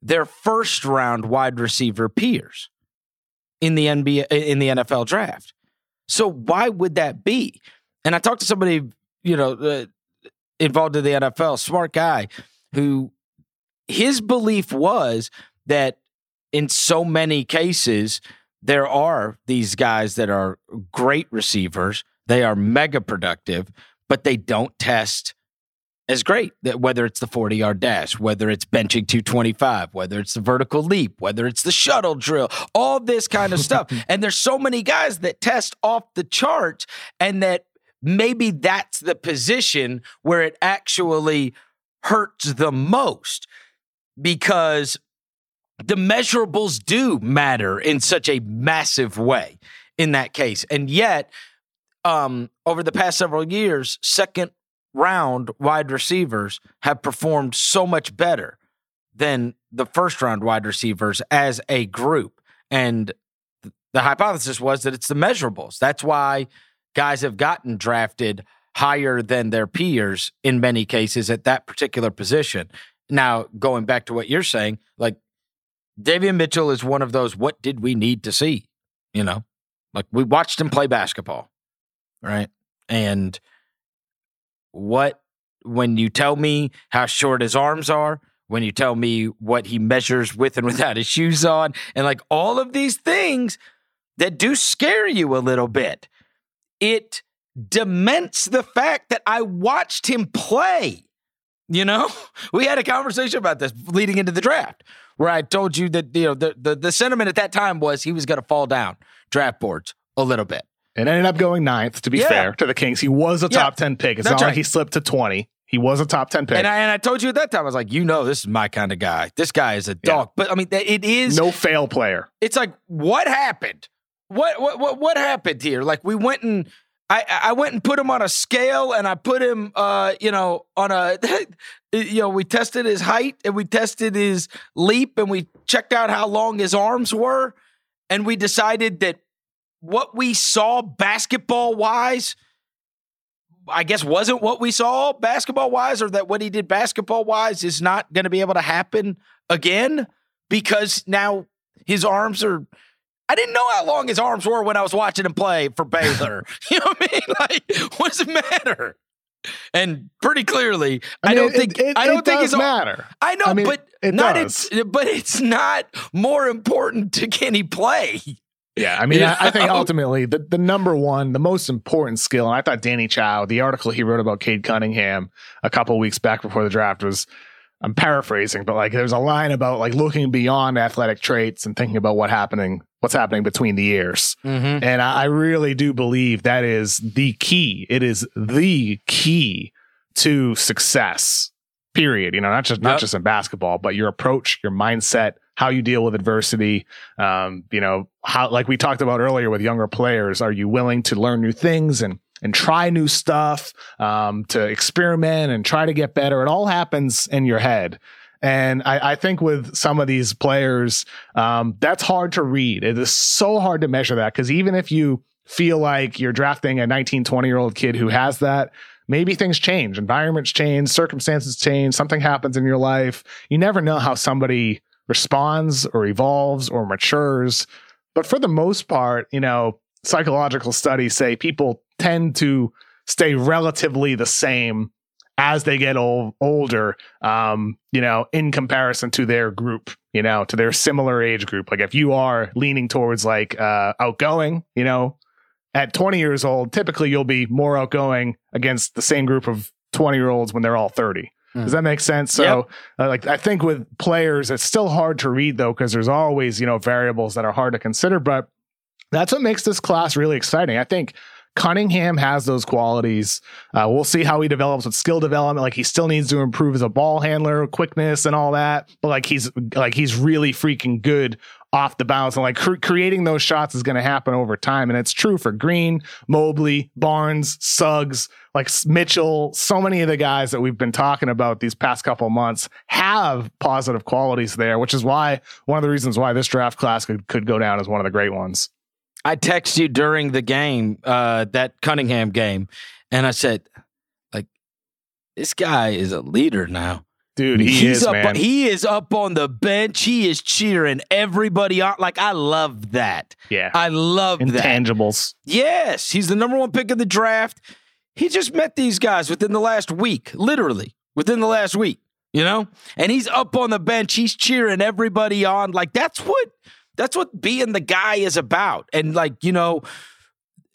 their first round wide receiver peers in the NBA in the NFL draft. So why would that be? And I talked to somebody, you know, uh, involved in the NFL, smart guy, who his belief was that in so many cases there are these guys that are great receivers, they are mega productive, but they don't test as great. Whether it's the 40 yard dash, whether it's benching 225, whether it's the vertical leap, whether it's the shuttle drill, all this kind of stuff. and there's so many guys that test off the chart and that maybe that's the position where it actually hurts the most because the measurables do matter in such a massive way in that case. And yet, um, over the past several years, second round wide receivers have performed so much better than the first round wide receivers as a group. And the hypothesis was that it's the measurables. That's why guys have gotten drafted higher than their peers in many cases at that particular position. Now, going back to what you're saying, like Davion Mitchell is one of those, what did we need to see? You know, like we watched him play basketball, right? And what when you tell me how short his arms are, when you tell me what he measures with and without his shoes on, and like all of these things that do scare you a little bit, it dements the fact that I watched him play. You know, we had a conversation about this leading into the draft where I told you that you know the the, the sentiment at that time was he was going to fall down draft boards a little bit. It ended up going ninth, to be Yeah. fair, to the Kings. He was a Yeah. top 10 pick. It's That's not right. like he slipped to 20. He was a top 10 pick. And I, and I told you at that time, I was like, you know, this is my kind of guy. This guy is a dog. But I mean, it is. no fail player. It's like, what happened? What what what what happened here? Like we went and I I went and put him on a scale, and I put him, uh, you know, on a, you know, we tested his height and we tested his leap, and we checked out how long his arms were, and we decided that what we saw basketball wise. I guess wasn't what we saw basketball wise, or that what he did basketball wise is not going to be able to happen again because now his arms are. I didn't know how long his arms were when I was watching him play for Baylor. you know what I mean? Like, what does it matter? And pretty clearly, I, mean, don't it- think it, I don't it think does his matter. I know, I mean, but it not does. it's but it's not more important to can he play? Yeah, I mean, You I, I think ultimately the, the number one, the most important skill, and I thought Danny Chau, the article he wrote about Cade Cunningham a couple weeks back before the draft was, I'm paraphrasing, but like there's a line about like looking beyond athletic traits and thinking about what happening, what's happening between the ears. Mm-hmm. And I, I really do believe that is the key. It is the key to success. Period. You know, not just not Yep. just in basketball, but your approach, your mindset, how you deal with adversity. Um, you know, how like we talked about earlier with younger players, are you willing to learn new things and and try new stuff, um, to experiment and try to get better? It all happens in your head. And I, I think with some of these players, um, that's hard to read. It is so hard to measure that because even if you feel like you're drafting a 19, 20 year old kid who has that, maybe things change, environments change, circumstances change, something happens in your life. You never know how somebody responds or evolves or matures. But for the most part, you know, psychological studies say people tend to stay relatively the same as they get old, older, um, you know, in comparison to their group, you know, to their similar age group. Like if you are leaning towards like uh, outgoing, you know, at 20 years old, typically you'll be more outgoing against the same group of 20 year olds when they're all 30. Mm. Does that make sense? So, uh, like, I think with players, it's still hard to read though, because there's always, you know, variables that are hard to consider. But that's what makes this class really exciting. I think Cunningham has those qualities. Uh, we'll see how he develops with skill development. Like he still needs to improve as a ball handler, quickness, and all that. But like he's like he's really freaking good off the bounce and like cre- creating those shots is going to happen over time. And it's true for Green, Mobley, Barnes, Suggs, like Mitchell. So many of the guys that we've been talking about these past couple months have positive qualities there, which is why one of the reasons why this draft class could, could go down as one of the great ones. I text you during the game, uh, that Cunningham game, and I said, like, this guy is a leader now. Dude, he He's is, up, man. He is up on the bench. He is cheering everybody on. Like, I love that. yeah. I love that. Intangibles. Yes, he's the number one pick of the draft. He just met these guys within the last week, literally within the last week, you know? And he's up on the bench. He's cheering everybody on. Like, that's what that's what being the guy is about. And like, you know,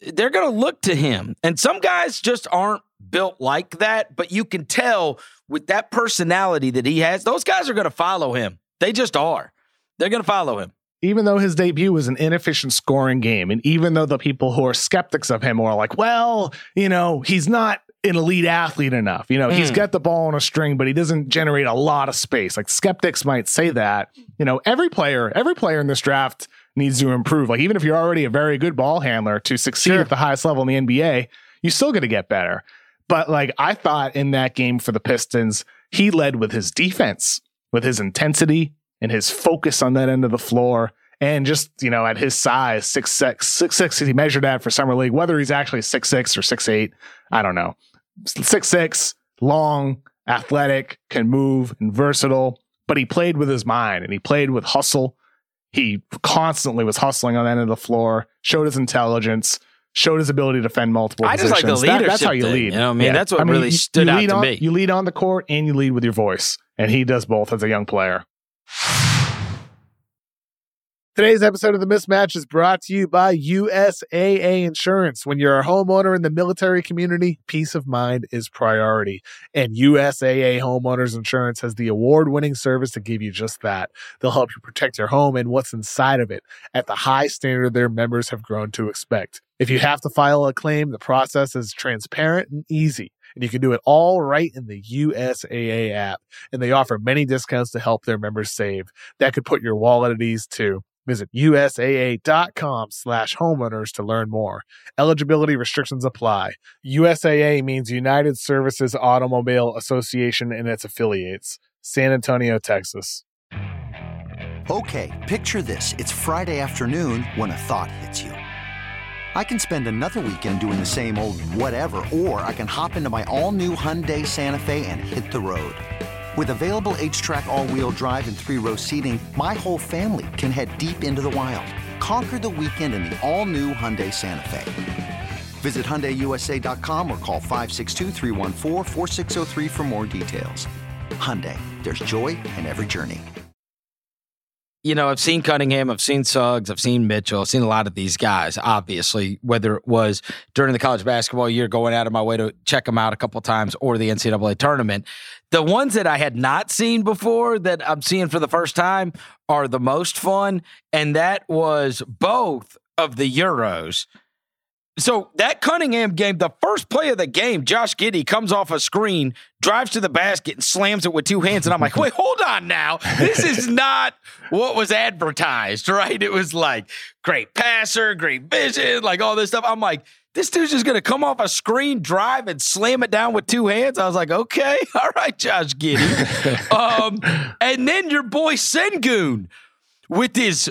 they're going to look to him. And some guys just aren't built like that, but you can tell with that personality that he has, those guys are going to follow him. They just are. They're going to follow him. even though his debut was an inefficient scoring game, and even though the people who are skeptics of him are like, well, you know, he's not an elite athlete enough. You know, He's mm. got the ball on a string, but he doesn't generate a lot of space. Like skeptics might say that. You know, every player, every player in this draft needs to improve. Like even if you're already a very good ball handler to succeed Sure. at the highest level in the NBA, you still got to get better. But like I thought in that game for the Pistons, he led with his defense, with his intensity and his focus on that end of the floor. And just, you know, at his size, six six, six six, he measured that for summer league. Whether he's actually six six or six eight, I don't know. Six six, long, athletic, can move, and versatile. But he played with his mind and he played with hustle. He constantly was hustling on the end of the floor, showed his intelligence, showed his ability to defend multiple I just like the positions. That- that's how you leadership thing, lead. you know what I mean? That's what really you- stood you out to on- me. You lead on the court and you lead with your voice. And he does both as a young player. Today's episode of The Mismatch is brought to you by USAA Insurance. When you're a homeowner in the military community, peace of mind is priority. And USAA Homeowners Insurance has the award winning service to give you just that. They'll help you protect your home and what's inside of it at the high standard their members have grown to expect. If you have to file a claim, the process is transparent and easy. And you can do it all right in the USAA app. And they offer many discounts to help their members save. That could put your wallet at ease too. Visit USAA.com slash homeowners to learn more. Eligibility restrictions apply. USAA means United Services Automobile Association and its affiliates. San Antonio, Texas. Okay, picture this. It's Friday afternoon when a thought hits you. I can spend another weekend doing the same old whatever, or I can hop into my all new Hyundai Santa Fe and hit the road. With available HTRAC, all wheel drive, and three row seating, my whole family can head deep into the wild. Conquer the weekend in the all new Hyundai Santa Fe. Visit HyundaiUSA.com or call 562-314-4603 for more details. Hyundai, there's joy in every journey. you know, I've seen Cunningham, I've seen Suggs, I've seen Mitchell, I've seen a lot of these guys, obviously, whether it was during the college basketball year, going out of my way to check them out a couple times, or the NCAA tournament. The ones that I had not seen before that I'm seeing for the first time are the most fun. And that was both of the Euros. So that Cunningham game, the first play of the game, Josh Giddey comes off a screen, drives to the basket, and slams it with two hands. And I'm like, wait, hold on now. This is not what was advertised, right? It was like great passer, great vision, like all this stuff. I'm like, this dude's just gonna come off a screen, drive, and slam it down with two hands. I was like, okay, all right, Josh Giddey. um, and then your boy Sengun with his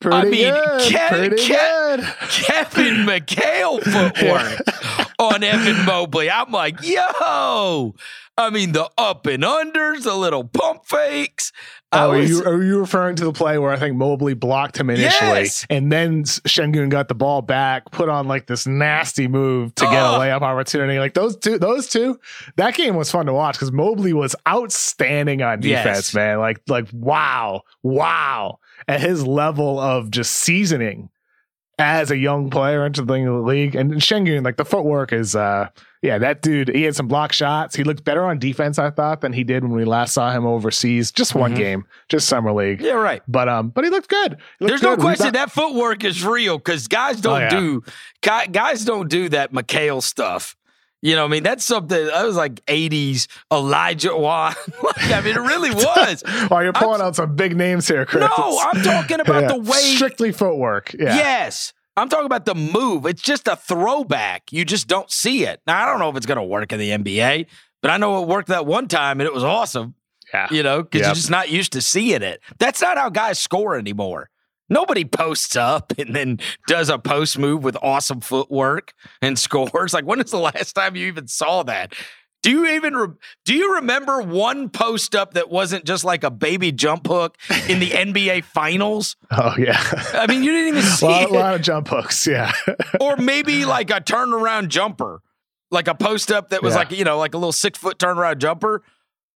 Pretty I mean, good. Ke- pretty Ke-. Kevin McHale footwork on Evan Mobley. I'm like, yo. I mean, the up and unders, the little pump fakes. Oh, are you, are you referring to the play where I think Mobley blocked him initially, Yes. and then Sengun got the ball back, put on like this nasty move to get a layup opportunity? Like those two, those two, that game was fun to watch because Mobley was outstanding on defense, Yes. man. Like, like wow, wow, at his level of just seasoning as a young player into the league, and Sengun, like the footwork is, uh, Yeah, that dude, he had some block shots. He looked better on defense, I thought, than he did when we last saw him overseas. Just one Mhm. game, just summer league. Yeah, right. But um, but he looked good. He looked There's no question that footwork is real because guys don't Oh, yeah. do guys don't do that McHale stuff. You know, I mean, that's something that was like '80s Olajuwon. I mean, it really was. Well, you're pulling out some big names here, Chris. No, I'm talking about Yeah. the way. strictly footwork. Yeah. Yes, I'm talking about the move. It's just a throwback. You just don't see it. Now, I don't know if it's going to work in the NBA, but I know it worked that one time and it was awesome. Yeah. You know, because Yep. you're just not used to seeing it. That's not how guys score anymore. Nobody posts up and then does a post move with awesome footwork and scores. Like, when is the last time you even saw that? Do you even re- do you remember one post up that wasn't just like a baby jump hook in the NBA Finals? Oh yeah. I mean, you didn't even a see lot, it. lot of jump hooks. Yeah. or maybe like a turnaround jumper, like a post up that was Yeah. like you know like a little six foot turnaround jumper.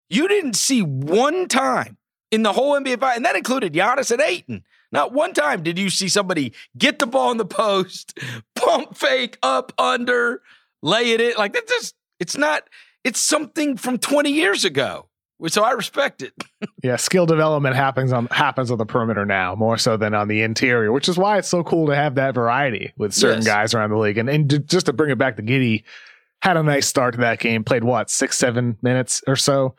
You didn't see one time in the whole NBA fight, and that included Giannis and Ayton. Not one time did you see somebody get the ball in the post, pump fake up under, lay it in. Like that's just it's not. It's something from 20 years ago. So I respect it. Yeah, skill development happens on happens on the perimeter now more so than on the interior, which is why it's so cool to have that variety with certain Yes. guys around the league. And and just to bring it back to Giddey, had a nice start to that game. Played what six seven minutes or so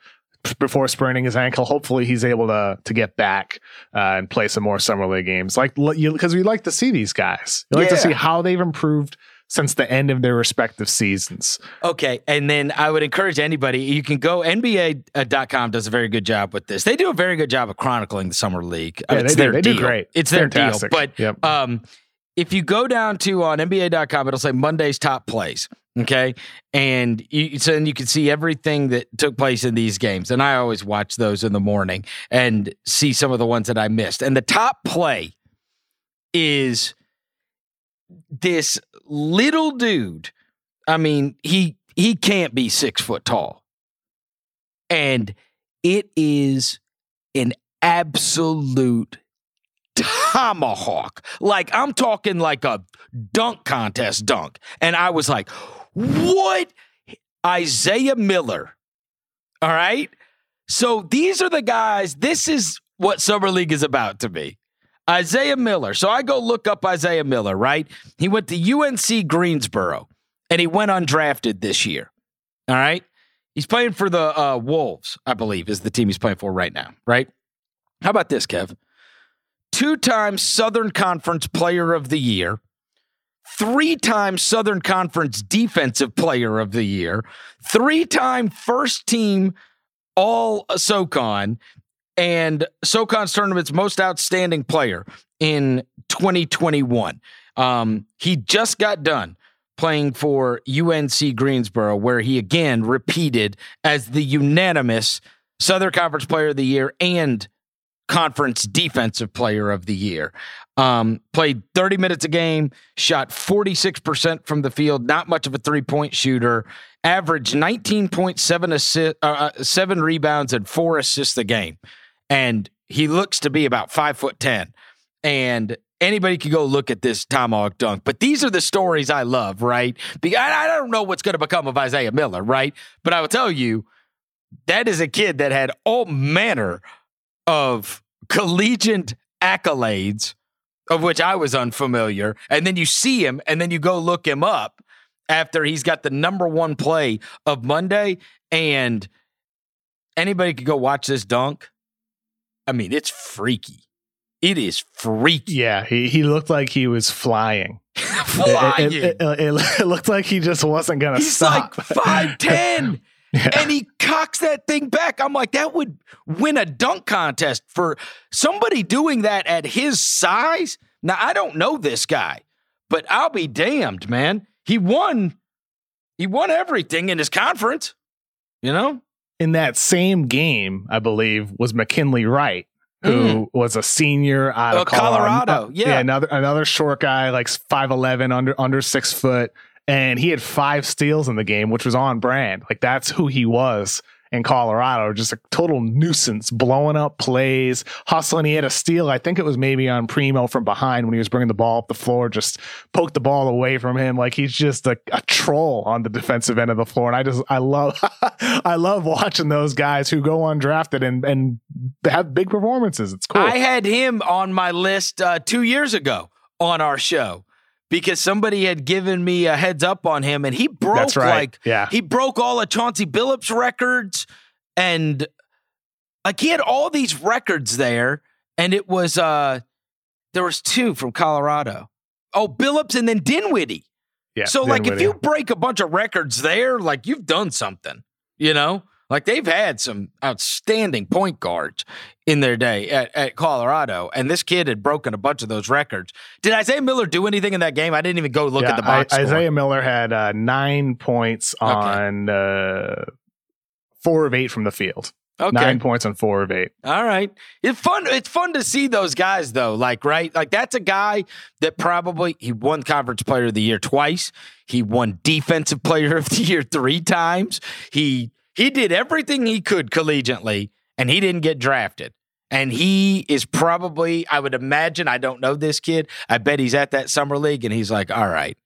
before spraining his ankle. Hopefully, he's able to to get back uh, and play some more summer league games. Like because we like to see these guys. You like to see how they've improved since the end of their respective seasons. Okay. And then I would encourage anybody, you can go, NBA.com does a very good job with this. They do a very good job of chronicling the Summer League. Yeah, it's they do. their They do great. It's their Fantastic. deal. But Yep. um, if you go down to on NBA.com, it'll say Monday's top plays. Okay. And you, so then you can see everything that took place in these games. And I always watch those in the morning and see some of the ones that I missed. And the top play is this little dude. I mean, he he can't be six foot tall. And it is an absolute tomahawk. Like I'm talking like a dunk contest dunk. And I was like, what? Isaiah Miller. All right. So these are the guys. This is what Summer League is about to me. Isaiah Miller. So I go look up Isaiah Miller, right? He went to UNC Greensboro and he went undrafted this year. All right. He's playing for the uh, Wolves, I believe, is the team he's playing for right now, right? How about this, Kev? Two time Southern Conference Player of the Year, three time Southern Conference Defensive Player of the Year, three time first team All SOCON, and SOCON's tournament's most outstanding player in 2021. Um, he just got done playing for UNC Greensboro, where he again repeated as the unanimous Southern Conference Player of the Year and Conference Defensive Player of the Year. Um, played 30 minutes a game, shot 46% from the field, not much of a three point shooter, averaged 19.7 assist, uh, uh, seven rebounds and four assists a game. And he looks to be about five foot 10. And anybody could go look at this tomahawk dunk. But these are the stories I love, right? Because I don't know what's going to become of Isaiah Miller, right? But I will tell you, that is a kid that had all manner of collegiate accolades, of which I was unfamiliar. And then you see him, and then you go look him up after he's got the number one play of Monday. And anybody could go watch this dunk. I mean, it's freaky. It is freaky. Yeah, he, he looked like he was flying. Flying. It, it- it- it- looked like he just wasn't going to He's stop. like 5'10 Yeah. and he cocks that thing back. I'm like, that would win a dunk contest for somebody doing that at his size. Now, I don't know this guy, but I'll be damned, man. He won. He won everything in his conference, you know? In that same game, I believe, was McKinley Wright, who was a senior out of Uh, Colorado, Uh, yeah. another another short guy, like five eleven, under under six foot, and he had five steals in the game, which was on brand. Like that's who he was in Colorado, just a total nuisance, blowing up plays, hustling. He had a steal. I think it was maybe on Primo from behind when he was bringing the ball up the floor, just poked the ball away from him. Like he's just a, a troll on the defensive end of the floor. And I just, I love, I love watching those guys who go undrafted and, and have big performances. It's cool. I had him on my list uh, two years ago on our show because somebody had given me a heads up on him and he broke right. like Yeah. he broke all of Chauncey Billups records and like he had all these records there and it was uh there was two from Colorado. Oh, Billups and then Dinwiddie. yeah. so like if you break a bunch of records there, like you've done something, you know? Like they've had some outstanding point guards in their day at, at Colorado, and this kid had broken a bunch of those records. Did Isaiah Miller do anything in that game? I didn't even go look Yeah, at the box. I-. Isaiah Miller had uh, nine points on uh, four of eight from the field. okay, Nine points on four of eight. all right. It's fun. It's fun to see those guys though. Like right, like that's a guy that probably he won Conference Player of the Year twice. He won Defensive Player of the Year three times. He he did everything he could collegiately, and he didn't get drafted. And he is probably, I would imagine, I don't know this kid. I bet he's at that summer league, and he's like, "All right,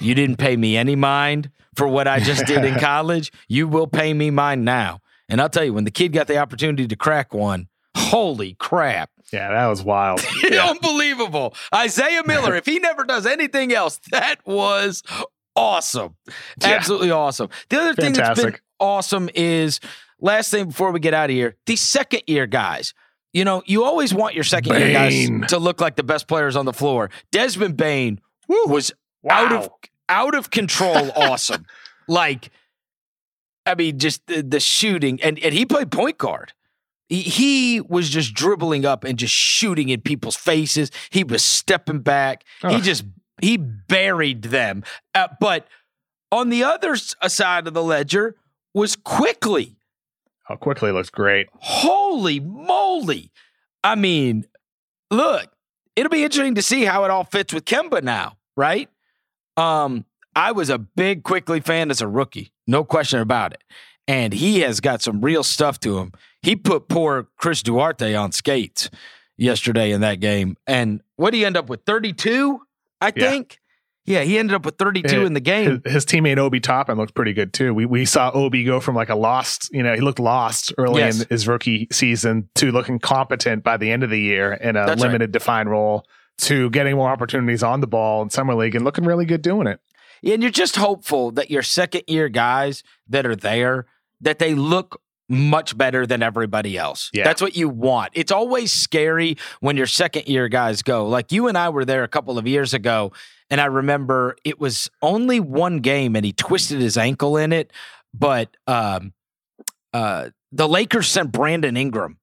you didn't pay me any mind for what I just did in college. You will pay me mine now." And I'll tell you, when the kid got the opportunity to crack one, holy crap. Yeah, that was wild. Yeah. Unbelievable. Isaiah Miller, if he never does anything else, that was awesome. Yeah. Absolutely awesome. The other thing that's been Fantastic. Awesome is last thing before we get out of here, the second year guys. You know, you always want your second year guys to look like the best players on the floor. Desmond Bane was out of out of control awesome. Like I mean just the, the shooting and and he played point guard. He, he was just dribbling up and just shooting in people's faces. He was stepping back. He just he buried them. Uh, but on the other side of the ledger was Quickley. Oh, Quickley looks great. Holy moly. I mean, look, it'll be interesting to see how it all fits with Kemba now, right? Um, I was a big Quickley fan as a rookie, no question about it. And he has got some real stuff to him. He put poor Chris Duarte on skates yesterday in that game. And what did he end up with? 32, I Yeah. think. Yeah, he ended up with 32 It- in the game. His, his teammate Obi Toppin looked pretty good too. We we saw Obi go from like a lost, you know, he looked lost early Yes. in his rookie season to looking competent by the end of the year in a That's right. limited defined role to getting more opportunities on the ball in summer league and looking really good doing it. And you're just hopeful that your second year guys that are there, that they look much better than everybody else. Yeah. That's what you want. It's always scary when your second year guys go. Like you and I were there a couple of years ago, and I remember it was only one game and he twisted his ankle in it. But um uh the Lakers sent Brandon Ingram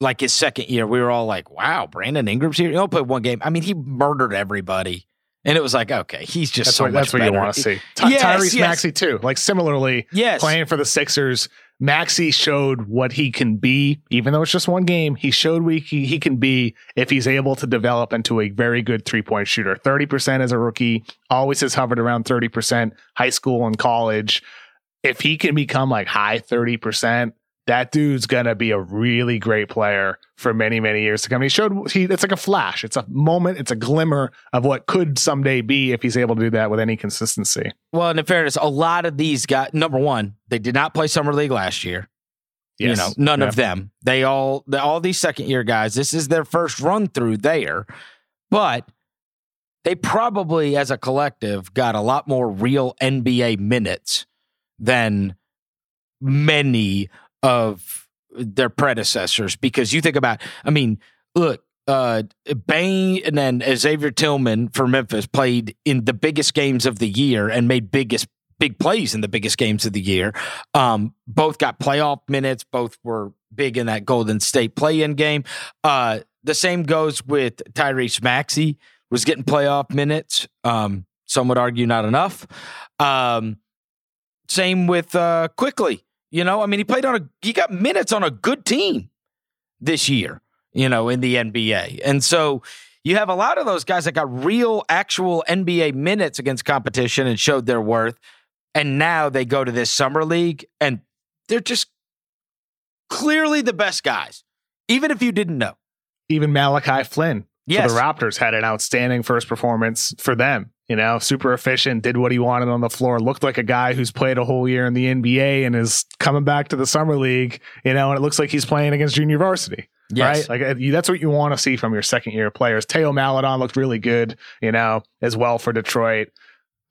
like his second year. We were all like, wow, Brandon Ingram's here. He only played one game. I mean, he murdered everybody. And it was like, okay, he's just That's so what much that's what you want to see. Ty- Yes, Tyrese yes. Maxey too. Like similarly, Yes. playing for the Sixers, Maxey showed what he can be, even though it's just one game. He showed what he, he can be if he's able to develop into a very good three point shooter. 30% as a rookie, always has hovered around 30%, high school and college. If he can become like high 30%, that dude's gonna be a really great player for many, many years to come. He showed he it's like a flash. It's a moment, it's a glimmer of what could someday be if he's able to do that with any consistency. Well, and in fairness, a lot of these guys, number one, they did not play summer league last year. Yes. You know, none Yeah. of them. They all, the, all these second year guys. This is their first run through there, but they probably, as a collective, got a lot more real NBA minutes than many of their predecessors. Because you think about, I mean, look, uh, Bane and then Xavier Tillman for Memphis played in the biggest games of the year and made biggest big plays in the biggest games of the year. Um, both got playoff minutes. Both were big in that Golden State play-in game. Uh, the same goes with Tyrese Maxey was getting playoff minutes. Um, some would argue not enough. Um, same with uh, Quickley. You know, I mean, he played on a he got minutes on a good team this year. You know, in the NBA, and so you have a lot of those guys that got real, actual NBA minutes against competition and showed their worth. And now they go to this summer league and they're just clearly the best guys, even if you didn't know. Even Malachi Flynn Yes. for the Raptors had an outstanding first performance for them. You know, super efficient, did what he wanted on the floor, looked like a guy who's played a whole year in the NBA and is coming back to the summer league, you know, and it looks like he's playing against junior varsity. Yes. Right? Like uh, that's what you want to see from your second year players. Theo Maledon looked really good, you know, as well for Detroit.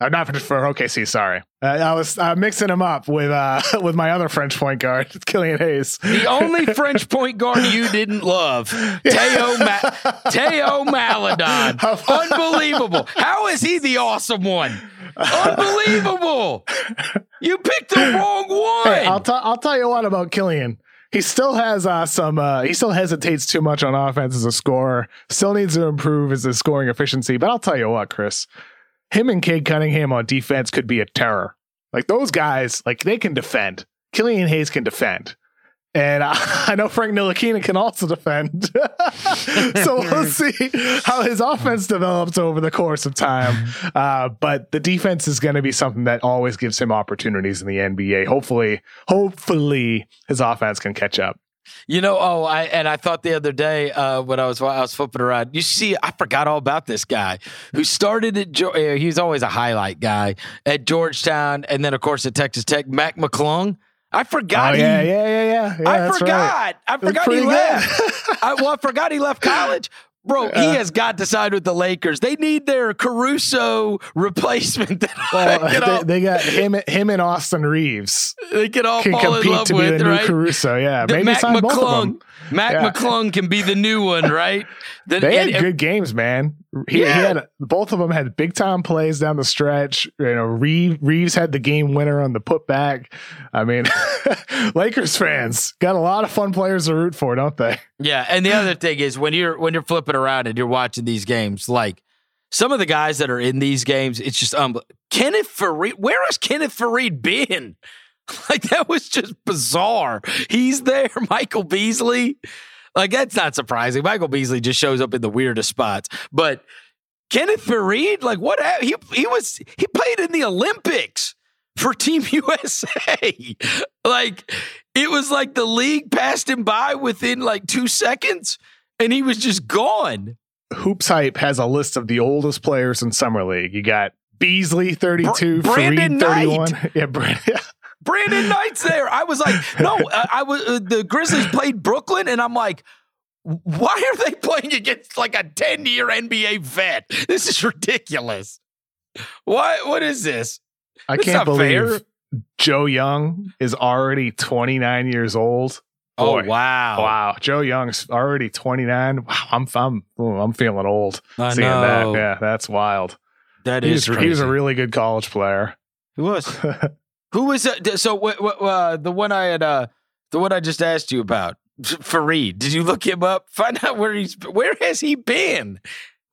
Uh, not for, for OKC, sorry. Uh, I was uh, mixing him up with uh, with my other French point guard, Killian Hayes. The only French point guard you didn't love, Theo, Ma- Theo Maledon. Unbelievable. How is he the awesome one? Unbelievable. You picked the wrong one. Hey, I'll, t- I'll tell you what about Killian. He still has uh, some. Uh, he still hesitates too much on offense as a scorer. Still needs to improve his, his scoring efficiency. But I'll tell you what, Chris, him and Cade Cunningham on defense could be a terror. Like those guys, like they can defend. Killian Hayes can defend. And I, I know Frank Ntilikina can also defend. so we'll see how his offense develops over the course of time. Uh, but the defense is going to be something that always gives him opportunities in the NBA. Hopefully, hopefully his offense can catch up. You know, oh, I and I thought the other day uh, when I was I was flipping around, you see, I forgot all about this guy who started at he was always a highlight guy at Georgetown, and then of course at Texas Tech, Mac McClung. I forgot. oh, yeah, he, yeah, yeah, yeah. yeah I forgot. Right. I forgot he left. I, well, I forgot he left college. Bro, he has got to side with the Lakers. They need their Caruso replacement Well, you know, they, they got him, him and Austin Reaves they can all can fall in compete love to be with, the new? Caruso. Yeah, The maybe Mac sign both of them. McClung. Mac Yeah. McClung can be the new one, right? The- They had and- good games, man. He, Yeah. he had both of them had big time plays down the stretch. You know, Reaves, Reaves had the game winner on the putback. I mean, Lakers fans got a lot of fun players to root for, don't they? Yeah, and the other thing is when you're when you're flipping around and you're watching these games, like some of the guys that are in these games, it's just um Kenneth Faried. Where has Kenneth Faried been? Like that was just bizarre. He's there, Michael Beasley. Like that's not surprising. Michael Beasley just shows up in the weirdest spots, but Kenneth Faried, like what? He he was he played in the Olympics for Team USA. like it was like the league passed him by within like two seconds, and he was just gone. HoopsHype has a list of the oldest players in summer league. You got Beasley, thirty-two, Br- Brandon Faried, thirty-one. Yeah, Brandon. Brandon Knight's there. I was like, no, I, I was uh, the Grizzlies played Brooklyn, and I'm like. Why are they playing against like a 10 year NBA vet? This is ridiculous. What what is this? I can't believe fair. Joe Young is already twenty-nine years old. Boy. Oh wow. Wow, Joe Young's already 29. Wow, I'm I'm I'm feeling old I seeing know. that. Yeah, that's wild. That He is was, he was a really good college player. Who was? Who was that? So uh, the one I had, uh, the one I just asked you about, Faried. Did you look him up? Find out where he's. Where has he been?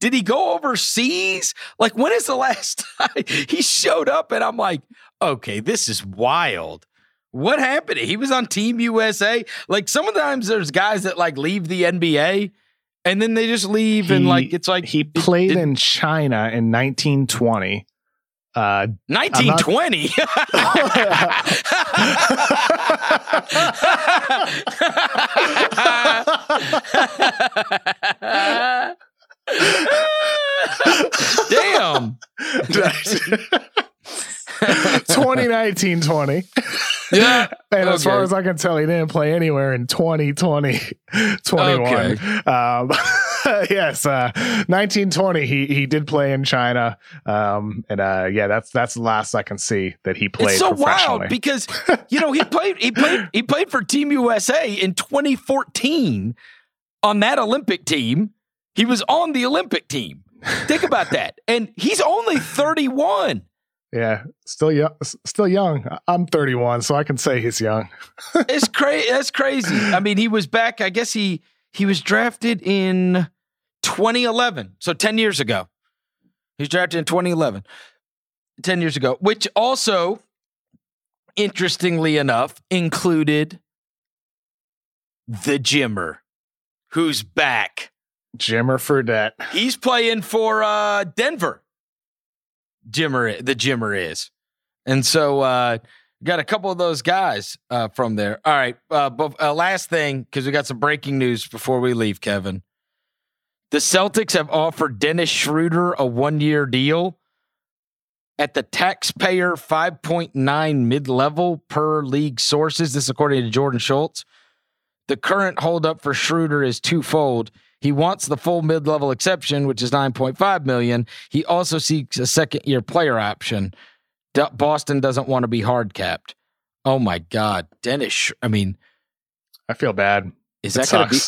Did he go overseas? Like when is the last time he showed up? And I'm like, okay, this is wild. What happened? He was on Team USA. Like sometimes there's guys that like leave the NBA and then they just leave and like it's like He played did- in China in 1920. Uh, 1920. Damn. 2019 20. Yeah. And as far as I can tell, he didn't play anywhere in 2020, 21. Okay. Um, yes, uh, 1920, he, he did play in China. Um, and uh, yeah, that's that's the last I can see that he played It's so wild because you know he played he played he played for Team USA in 2014 on that Olympic team. He was on the Olympic team. Think about that. And he's only 31. Yeah, still young. Still young. I'm 31, so I can say he's young. It's crazy. That's crazy. I mean, he was back. I guess he he was drafted in 2011, so 10 years ago. He was drafted in 2011, 10 years ago, which also, interestingly enough, included the Jimmer, who's back. Jimmer Fredette. He's playing for uh, Denver. Jimmer, the Jimmer is, and so uh, got a couple of those guys uh, from there. All right, uh, but uh, last thing because we got some breaking news before we leave, Kevin. The Celtics have offered Dennis Schröder a one-year deal at the taxpayer 5.9 mid-level per league sources. This according to Jordan Schultz. The current holdup for Schröder is twofold. He wants the full mid-level exception, which is 9.5 million. He also seeks a second-year player option. D- Boston doesn't want to be hard capped. Oh my God, Dennis! Sh- I mean, I feel bad. is It that going to be,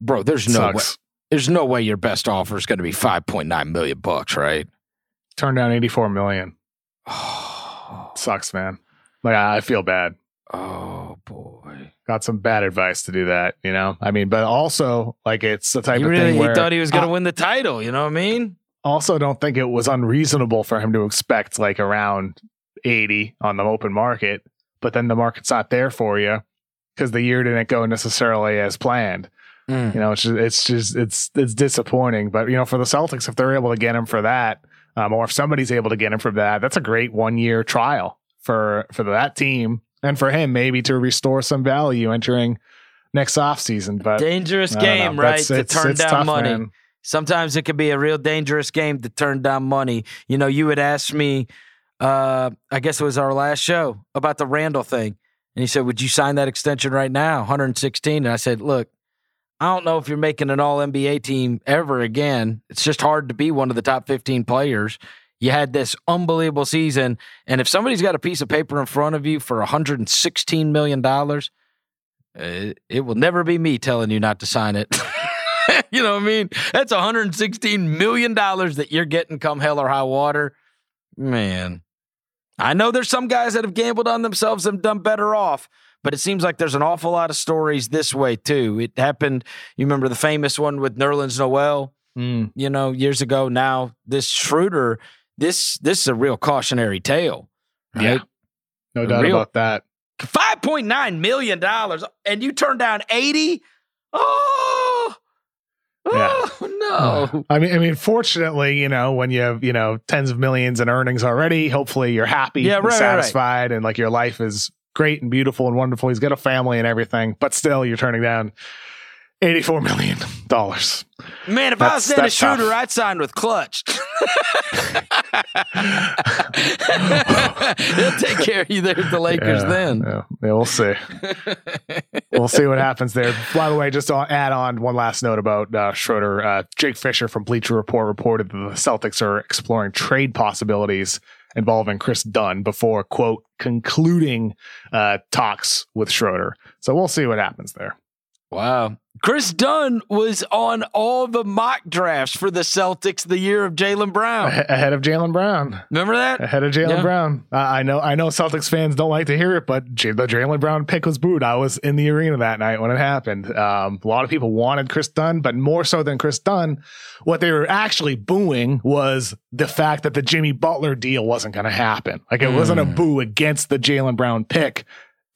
bro? There's It no way. There's no way your best offer is going to be 5.9 million bucks, right? Turn down 84 million. Oh, Sucks, man. Like I I feel bad. oh Got some bad advice to do that, you know. I mean, but also like it's the type He of really thing he where thought he was going to win the title. You know what I mean? also don't think it was unreasonable for him to expect like around 80 on the open market, but then the market's not there for you because the year didn't go necessarily as planned. Mm. You know, it's just, it's just it's it's disappointing. But you know, for the Celtics, if they're able to get him for that, um, or if somebody's able to get him for that, that's a great one year trial for for that team and for him maybe to restore some value entering next offseason. But Dangerous know. game, right? That's- To turn down tough, money. man. Sometimes it can be a real dangerous game to turn down money. You know, you had asked me, uh, I guess it was our last show about the Randle thing. And he said, Would you sign that extension right now? 116. And I said, Look, I don't know if you're making an all NBA team ever again. It's just hard to be one of the top 15 players. You had this unbelievable season. And if somebody's got a piece of paper in front of you for $116 million, uh, it will never be me telling you not to sign it. you know what I mean? That's 116 million dollars that you're getting come hell or high water. Man, I know there's some guys that have gambled on themselves and done better off, but it seems like there's an awful lot of stories this way too. It happened. You remember the famous one with Nerlens Noel, Mm. you know, years ago. Now this Schröder, this this is a real cautionary tale. Right? Yeah. No doubt Real- about that. Five point nine million dollars, and you turn down eighty. Oh, oh no! I mean, I mean, fortunately, you know, when you have you know tens of millions in earnings already, hopefully you're happy, Yeah, and right, right, right. satisfied, and like your life is great and beautiful and wonderful. He's got a family and everything, but still, you're turning down eighty-four million dollars. Man, if I was That's- Dennis that's tough. I'd sign with Klutch. He'll take care of you there at the Lakers yeah, then. Yeah, yeah, we'll see. we'll see what happens there. By the way, just to add on one last note about uh, Schröder. Uh, Jake Fisher from Bleacher Report reported that the Celtics are exploring trade possibilities involving Kris Dunn before quote concluding uh, talks with Schröder. So we'll see what happens there. Wow. Kris Dunn was on all the mock drafts for the Celtics the year of Jaylen Brown. Ah- Ahead of Jaylen Brown. Remember that? Ahead of Jaylen Yeah. Brown. Uh, I know. I know. Celtics fans don't like to hear it, but J- the Jaylen Brown pick was booed. I was in the arena that night when it happened. Um, a lot of people wanted Kris Dunn, but more so than Kris Dunn, what they were actually booing was the fact that the Jimmy Butler deal wasn't going to happen. Like it wasn't a Mm. boo against the Jaylen Brown pick.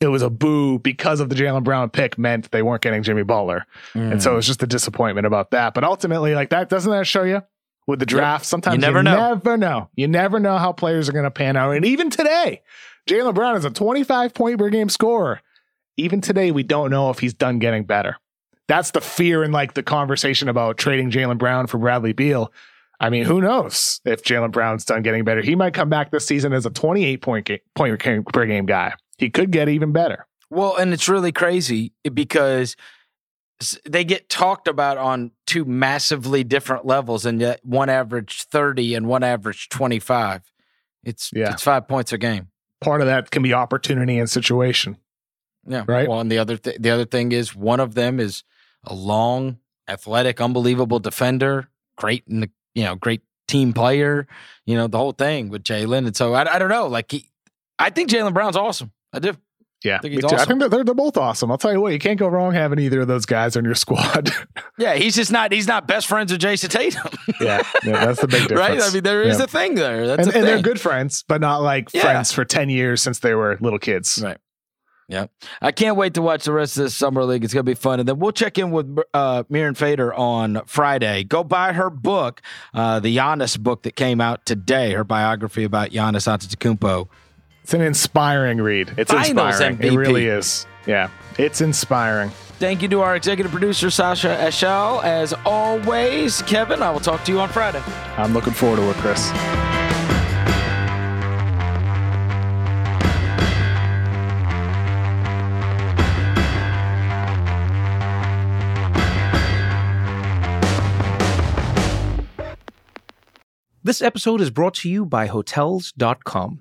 It was a boo because of the Jaylen Brown pick meant they weren't getting Jimmy Butler. And Mm. so it's just a disappointment about that. But ultimately, like that, doesn't that show you with the draft? Sometimes you never never know. Never know. You never know how players are going to pan out. And even today, Jaylen Brown is a 25 point per game scorer. Even today, we don't know if he's done getting better. That's the fear in like the conversation about trading Jaylen Brown for Bradley Beal. I mean, who knows if Jaylen Brown's done getting better? He might come back this season as a 28 point, ga- point per game guy. He could get even better. Well, and it's really crazy because they get talked about on two massively different levels, and yet one average 30 and one average 25. It's Yeah. it's five points a game. Part of that can be opportunity and situation. Yeah. Right. Well, and the other th- the other thing is one of them is a long, athletic, unbelievable defender, great in the you know, great team player, you know, the whole thing with Jaylen. And so I, I don't know. Like he, I think Jaylen Brown's awesome. I do. Yeah, think me he's too. I think they're, they're both awesome. I'll tell you what, you can't go wrong having either of those guys on your squad. Yeah, he's just not he's not best friends with Jayson Tatum. yeah, yeah, that's the big difference. right? I mean, there is Yeah. a thing there. That's and, a thing. and they're good friends, but not like Yeah. friends for 10 years since they were little kids. Right. Yeah. I can't wait to watch the rest of this summer league. It's gonna be fun. And then we'll check in with uh Mirin Fader on Friday. Go buy her book, uh, the Giannis book that came out today, her biography about Giannis Antetokounmpo. It's an inspiring read. It's Finals inspiring. MVP. It really is. Yeah, it's inspiring. Thank you to our executive producer, Sasha Ashall. As always, Kevin, I will talk to you on Friday. I'm looking forward to it, Chris. This episode is brought to you by Hotels.com.